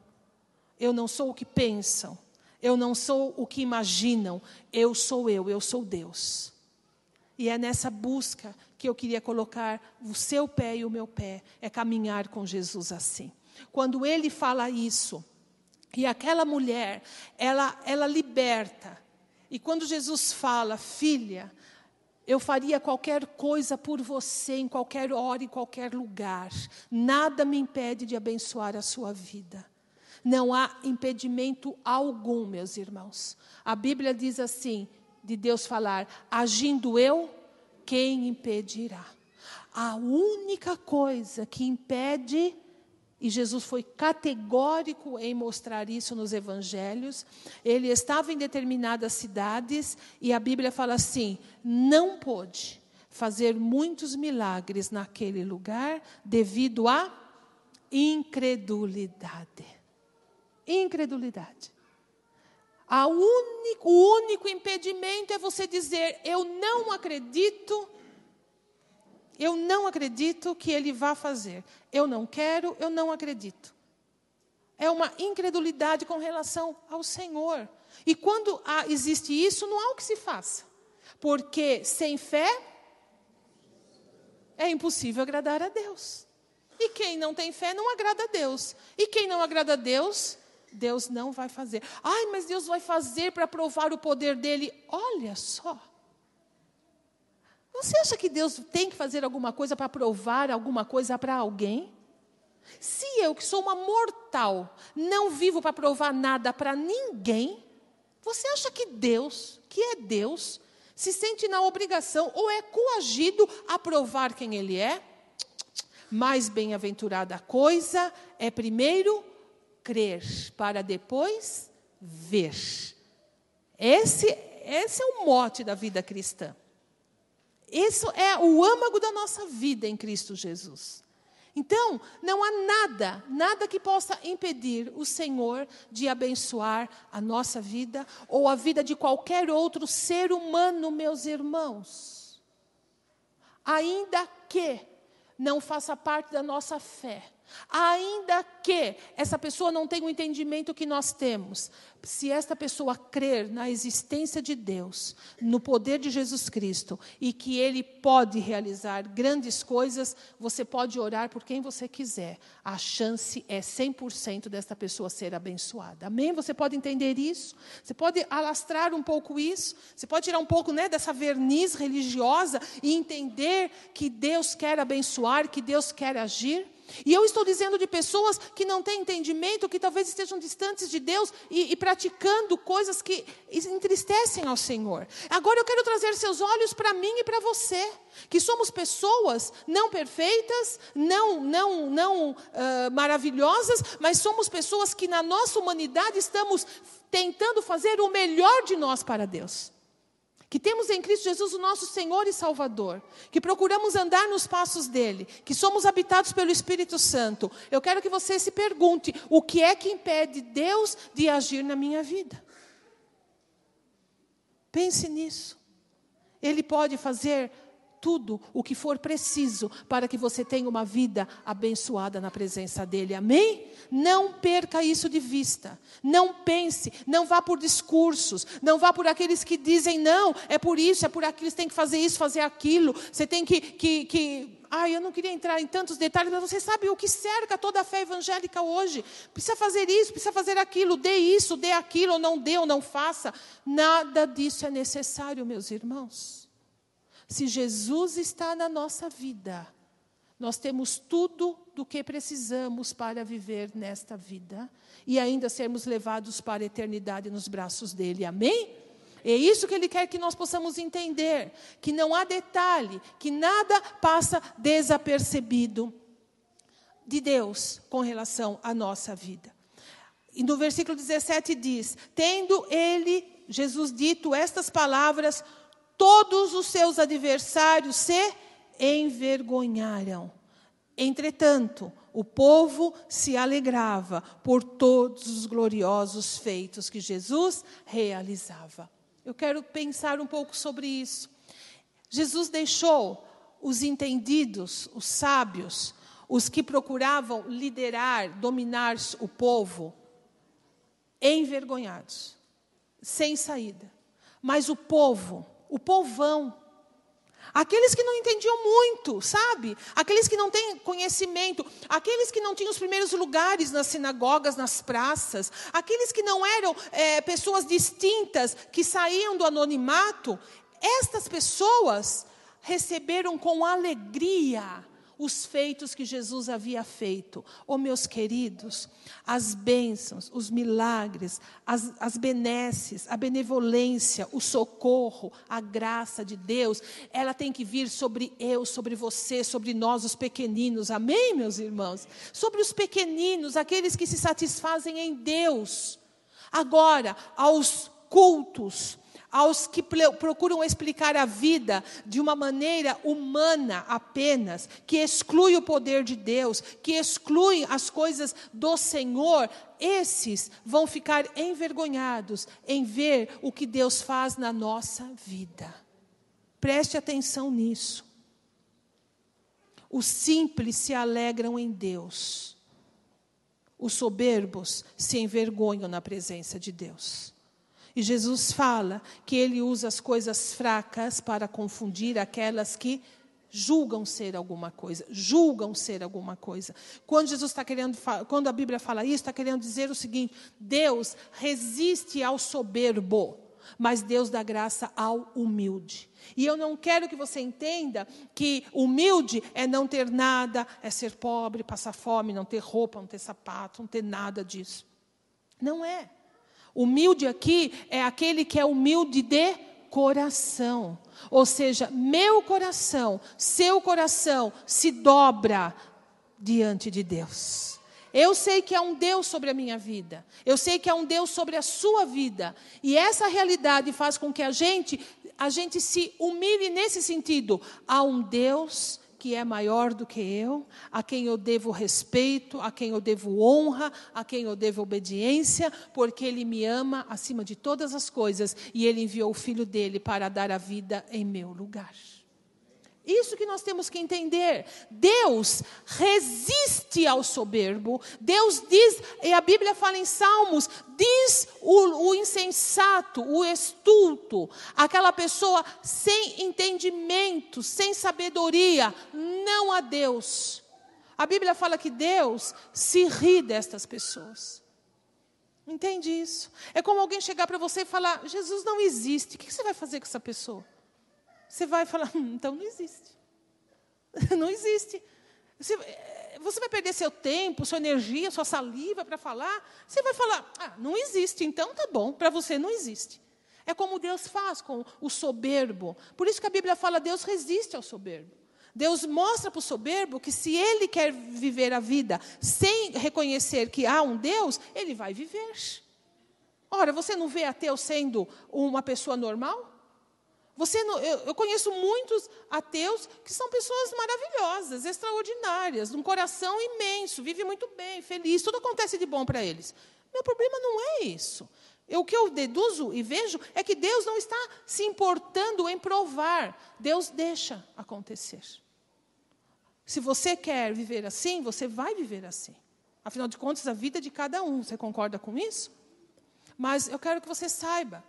eu não sou o que pensam, eu não sou o que imaginam, eu sou eu, eu sou Deus. E é nessa busca que eu queria colocar o seu pé e o meu pé, é caminhar com Jesus assim. Quando ele fala isso, e aquela mulher, ela, ela liberta. E quando Jesus fala, filha, eu faria qualquer coisa por você, em qualquer hora, em qualquer lugar. Nada me impede de abençoar a sua vida. Não há impedimento algum, meus irmãos. A Bíblia diz assim: de Deus falar, agindo eu, quem impedirá? A única coisa que impede e Jesus foi categórico em mostrar isso nos evangelhos. Ele estava em determinadas cidades e a Bíblia fala assim: não pôde fazer muitos milagres naquele lugar devido à incredulidade. Incredulidade. Único, o único impedimento é você dizer: eu não acredito eu não acredito que ele vá fazer. Eu não quero, eu não acredito. É uma incredulidade com relação ao Senhor. E quando há, existe isso, não há o que se faça. Porque sem fé é impossível agradar a Deus. E quem não tem fé não agrada a Deus. E quem não agrada a Deus, Deus não vai fazer. Ai, mas Deus vai fazer para provar o poder dele. Olha só. Você acha que Deus tem que fazer alguma coisa para provar alguma coisa para alguém? Se eu, que sou uma mortal, não vivo para provar nada para ninguém, você acha que Deus, que é Deus, se sente na obrigação ou é coagido a provar quem Ele é? Mais bem-aventurada coisa é primeiro crer, para depois ver. Esse, esse é o mote da vida cristã. Isso é o âmago da nossa vida em Cristo Jesus. Então, não há nada, nada que possa impedir o Senhor de abençoar a nossa vida ou a vida de qualquer outro ser humano, meus irmãos. Ainda que não faça parte da nossa fé, Ainda que essa pessoa não tenha o entendimento que nós temos, se esta pessoa crer na existência de Deus, no poder de Jesus Cristo e que Ele pode realizar grandes coisas, você pode orar por quem você quiser. A chance é 100% desta pessoa ser abençoada. Amém? Você pode entender isso? Você pode alastrar um pouco isso? Você pode tirar um pouco né, dessa verniz religiosa e entender que Deus quer abençoar, que Deus quer agir? E eu estou dizendo de pessoas que não têm entendimento, que talvez estejam distantes de Deus e, e, praticando coisas que entristecem ao Senhor. Agora eu quero trazer seus olhos para mim e para você, que somos pessoas não perfeitas, não, não, não uh, maravilhosas, mas somos pessoas que na nossa humanidade estamos tentando fazer o melhor de nós para Deus que temos em Cristo Jesus o nosso Senhor e Salvador, que procuramos andar nos passos dele, que somos habitados pelo Espírito Santo, eu quero que você se pergunte: o que é que impede Deus de agir na minha vida? Pense nisso. Ele pode fazer tudo o que for preciso para que você tenha uma vida abençoada na presença dEle. Amém? Não perca isso de vista. Não pense, não vá por discursos, não vá por aqueles que dizem, não, é por isso, é por aquilo, você tem que fazer isso, fazer aquilo, você tem que. que, que... Ai, eu não queria entrar em tantos detalhes, mas você sabe o que cerca toda a fé evangélica hoje. Precisa fazer isso, precisa fazer aquilo, dê isso, dê aquilo, ou não dê, ou não faça. Nada disso é necessário, meus irmãos. Se Jesus está na nossa vida, nós temos tudo do que precisamos para viver nesta vida e ainda sermos levados para a eternidade nos braços dele. Amém? É isso que ele quer que nós possamos entender, que não há detalhe, que nada passa desapercebido de Deus com relação à nossa vida. E no versículo 17 diz: Tendo ele, Jesus, dito estas palavras, todos os seus adversários se envergonharam. Entretanto, o povo se alegrava por todos os gloriosos feitos que Jesus realizava. Eu quero pensar um pouco sobre isso. Jesus deixou os entendidos, os sábios, os que procuravam liderar, dominar o povo, envergonhados, sem saída. Mas o povo o povão. Aqueles que não entendiam muito, sabe? Aqueles que não têm conhecimento, aqueles que não tinham os primeiros lugares nas sinagogas, nas praças, aqueles que não eram é, pessoas distintas, que saíam do anonimato, estas pessoas receberam com alegria os feitos que Jesus havia feito. Oh, meus queridos, as bênçãos, os milagres, as, as benesses, a benevolência, o socorro, a graça de Deus, ela tem que vir sobre eu, sobre você, sobre nós, os pequeninos. Amém, meus irmãos? Sobre os pequeninos, aqueles que se satisfazem em Deus. Agora, aos cultos, aos que procuram explicar a vida de uma maneira humana apenas, que exclui o poder de Deus, que exclui as coisas do Senhor, esses vão ficar envergonhados em ver o que Deus faz na nossa vida. Preste atenção nisso. Os simples se alegram em Deus. Os soberbos se envergonham na presença de Deus. E Jesus fala que ele usa as coisas fracas para confundir aquelas que julgam ser alguma coisa, julgam ser alguma coisa. Quando Jesus está querendo, quando a Bíblia fala isso, está querendo dizer o seguinte: Deus resiste ao soberbo, mas Deus dá graça ao humilde. E eu não quero que você entenda que humilde é não ter nada, é ser pobre, passar fome, não ter roupa, não ter sapato, não ter nada disso. Não é. Humilde aqui é aquele que é humilde de coração. Ou seja, meu coração, seu coração se dobra diante de Deus. Eu sei que há um Deus sobre a minha vida. Eu sei que há um Deus sobre a sua vida. E essa realidade faz com que a gente a gente se humilhe nesse sentido. Há um Deus que é maior do que eu, a quem eu devo respeito, a quem eu devo honra, a quem eu devo obediência, porque Ele me ama acima de todas as coisas e Ele enviou o Filho dele para dar a vida em meu lugar. Isso que nós temos que entender. Deus resiste ao soberbo. Deus diz, e a Bíblia fala em Salmos, diz o, o insensato, o estulto, aquela pessoa sem entendimento, sem sabedoria, não a Deus. A Bíblia fala que Deus se ri destas pessoas. Entende isso? É como alguém chegar para você e falar: Jesus não existe. O que você vai fazer com essa pessoa? Você vai falar, hum, então não existe. não existe. Você, você vai perder seu tempo, sua energia, sua saliva para falar. Você vai falar, ah, não existe, então tá bom, para você não existe. É como Deus faz com o soberbo. Por isso que a Bíblia fala, Deus resiste ao soberbo. Deus mostra para o soberbo que se ele quer viver a vida sem reconhecer que há um Deus, ele vai viver. Ora, você não vê ateu sendo uma pessoa normal? Você não, eu, eu, conheço muitos ateus que são pessoas maravilhosas, extraordinárias, um coração imenso, vivem muito bem, feliz, tudo acontece de bom para eles. Meu problema não é isso. Eu, o que eu deduzo e vejo é que Deus não está se importando em provar, Deus deixa acontecer. Se você quer viver assim, você vai viver assim. Afinal de contas, a vida é de cada um, você concorda com isso? Mas eu quero que você saiba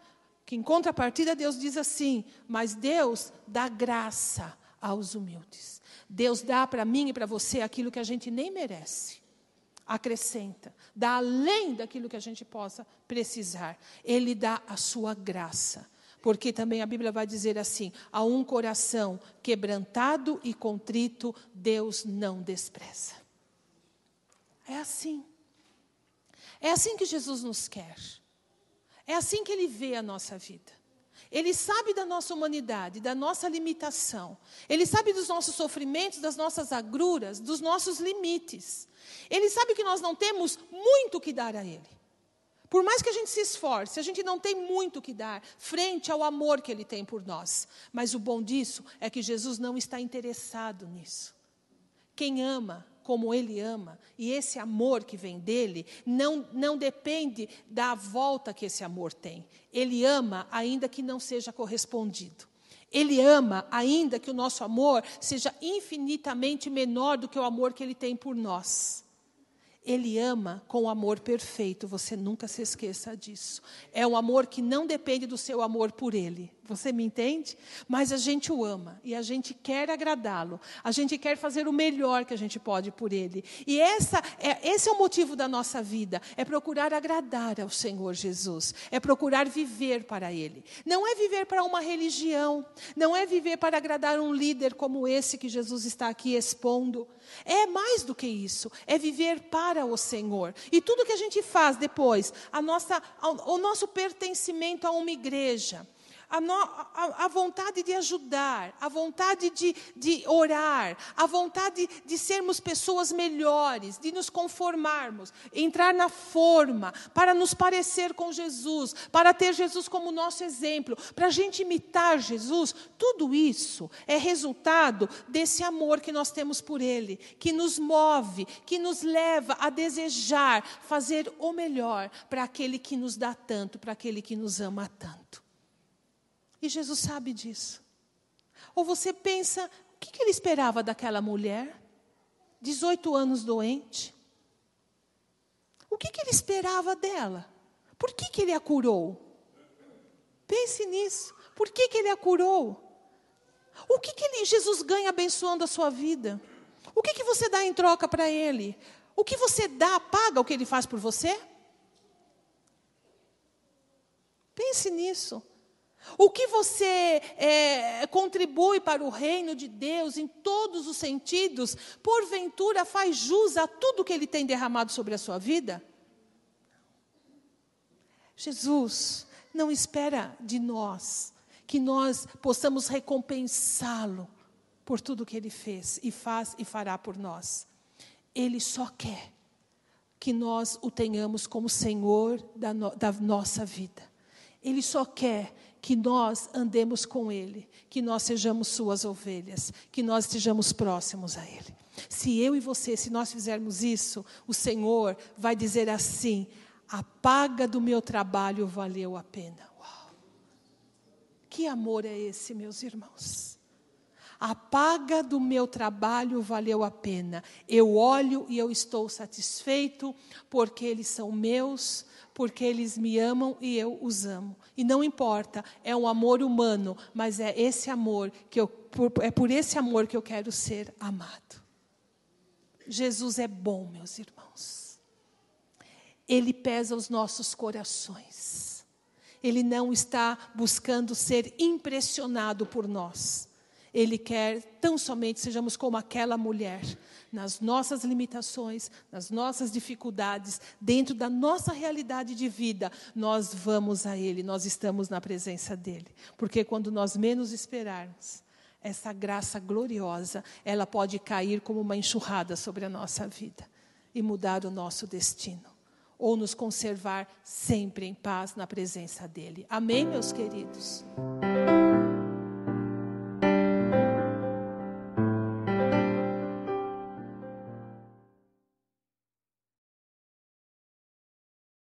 que em contrapartida Deus diz assim: mas Deus dá graça aos humildes. Deus dá para mim e para você aquilo que a gente nem merece. Acrescenta, dá além daquilo que a gente possa precisar. Ele dá a sua graça. Porque também a Bíblia vai dizer assim: a um coração quebrantado e contrito, Deus não despreza. É assim. É assim que Jesus nos quer. É assim que ele vê a nossa vida. Ele sabe da nossa humanidade, da nossa limitação. Ele sabe dos nossos sofrimentos, das nossas agruras, dos nossos limites. Ele sabe que nós não temos muito que dar a Ele. Por mais que a gente se esforce, a gente não tem muito que dar frente ao amor que Ele tem por nós. Mas o bom disso é que Jesus não está interessado nisso. Quem ama como Ele ama, e esse amor que vem dele, não, não depende da volta que esse amor tem. Ele ama ainda que não seja correspondido. Ele ama ainda que o nosso amor seja infinitamente menor do que o amor que ele tem por nós. Ele ama com amor perfeito, você nunca se esqueça disso. É um amor que não depende do seu amor por ele. Você me entende? Mas a gente o ama e a gente quer agradá-lo. A gente quer fazer o melhor que a gente pode por ele. E essa é, esse é o motivo da nossa vida: é procurar agradar ao Senhor Jesus, é procurar viver para ele. Não é viver para uma religião, não é viver para agradar um líder como esse que Jesus está aqui expondo. É mais do que isso, é viver para o Senhor. E tudo que a gente faz depois, a nossa, o nosso pertencimento a uma igreja, a, no, a, a, vontade de ajudar, a vontade de, de orar, a vontade de sermos pessoas melhores, de nos conformarmos, entrar na forma, para nos parecer com Jesus, para ter Jesus como nosso exemplo, para a gente imitar Jesus, tudo isso é resultado desse amor que nós temos por Ele, que nos move, que nos leva a desejar fazer o melhor para aquele que nos dá tanto, para aquele que nos ama tanto. E Jesus sabe disso. Ou você pensa, o que ele esperava daquela mulher? 18 anos doente. O que ele esperava dela? Por que, ele a curou? Pense nisso. Por que, que ele a curou? O que, que ele, Jesus ganha abençoando a sua vida? O que, que você dá em troca para ele? O que você dá, paga o que ele faz por você? Pense nisso. O que você é, contribui para o reino de Deus em todos os sentidos, porventura faz jus a tudo que Ele tem derramado sobre a sua vida? Jesus não espera de nós que nós possamos recompensá-lo por tudo que Ele fez e faz e fará por nós. Ele só quer que nós o tenhamos como Senhor da, no, da nossa vida. Ele só quer que nós andemos com Ele, que nós sejamos Suas ovelhas, que nós estejamos próximos a Ele. Se eu e você, se nós fizermos isso, o Senhor vai dizer assim: a paga do meu trabalho valeu a pena. Uau! Que amor é esse, meus irmãos? A paga do meu trabalho valeu a pena. Eu olho e eu estou satisfeito, porque eles são meus, porque eles me amam e eu os amo. E não importa, é um amor humano, mas é esse amor que eu é por esse amor que eu quero ser amado. Jesus é bom, meus irmãos. Ele pesa os nossos corações. Ele não está buscando ser impressionado por nós. Ele quer tão somente sejamos como aquela mulher, nas nossas limitações, nas nossas dificuldades, dentro da nossa realidade de vida, nós vamos a Ele, nós estamos na presença dEle. Porque quando nós menos esperarmos, essa graça gloriosa, ela pode cair como uma enxurrada sobre a nossa vida e mudar o nosso destino, ou nos conservar sempre em paz na presença dEle. Amém, meus queridos?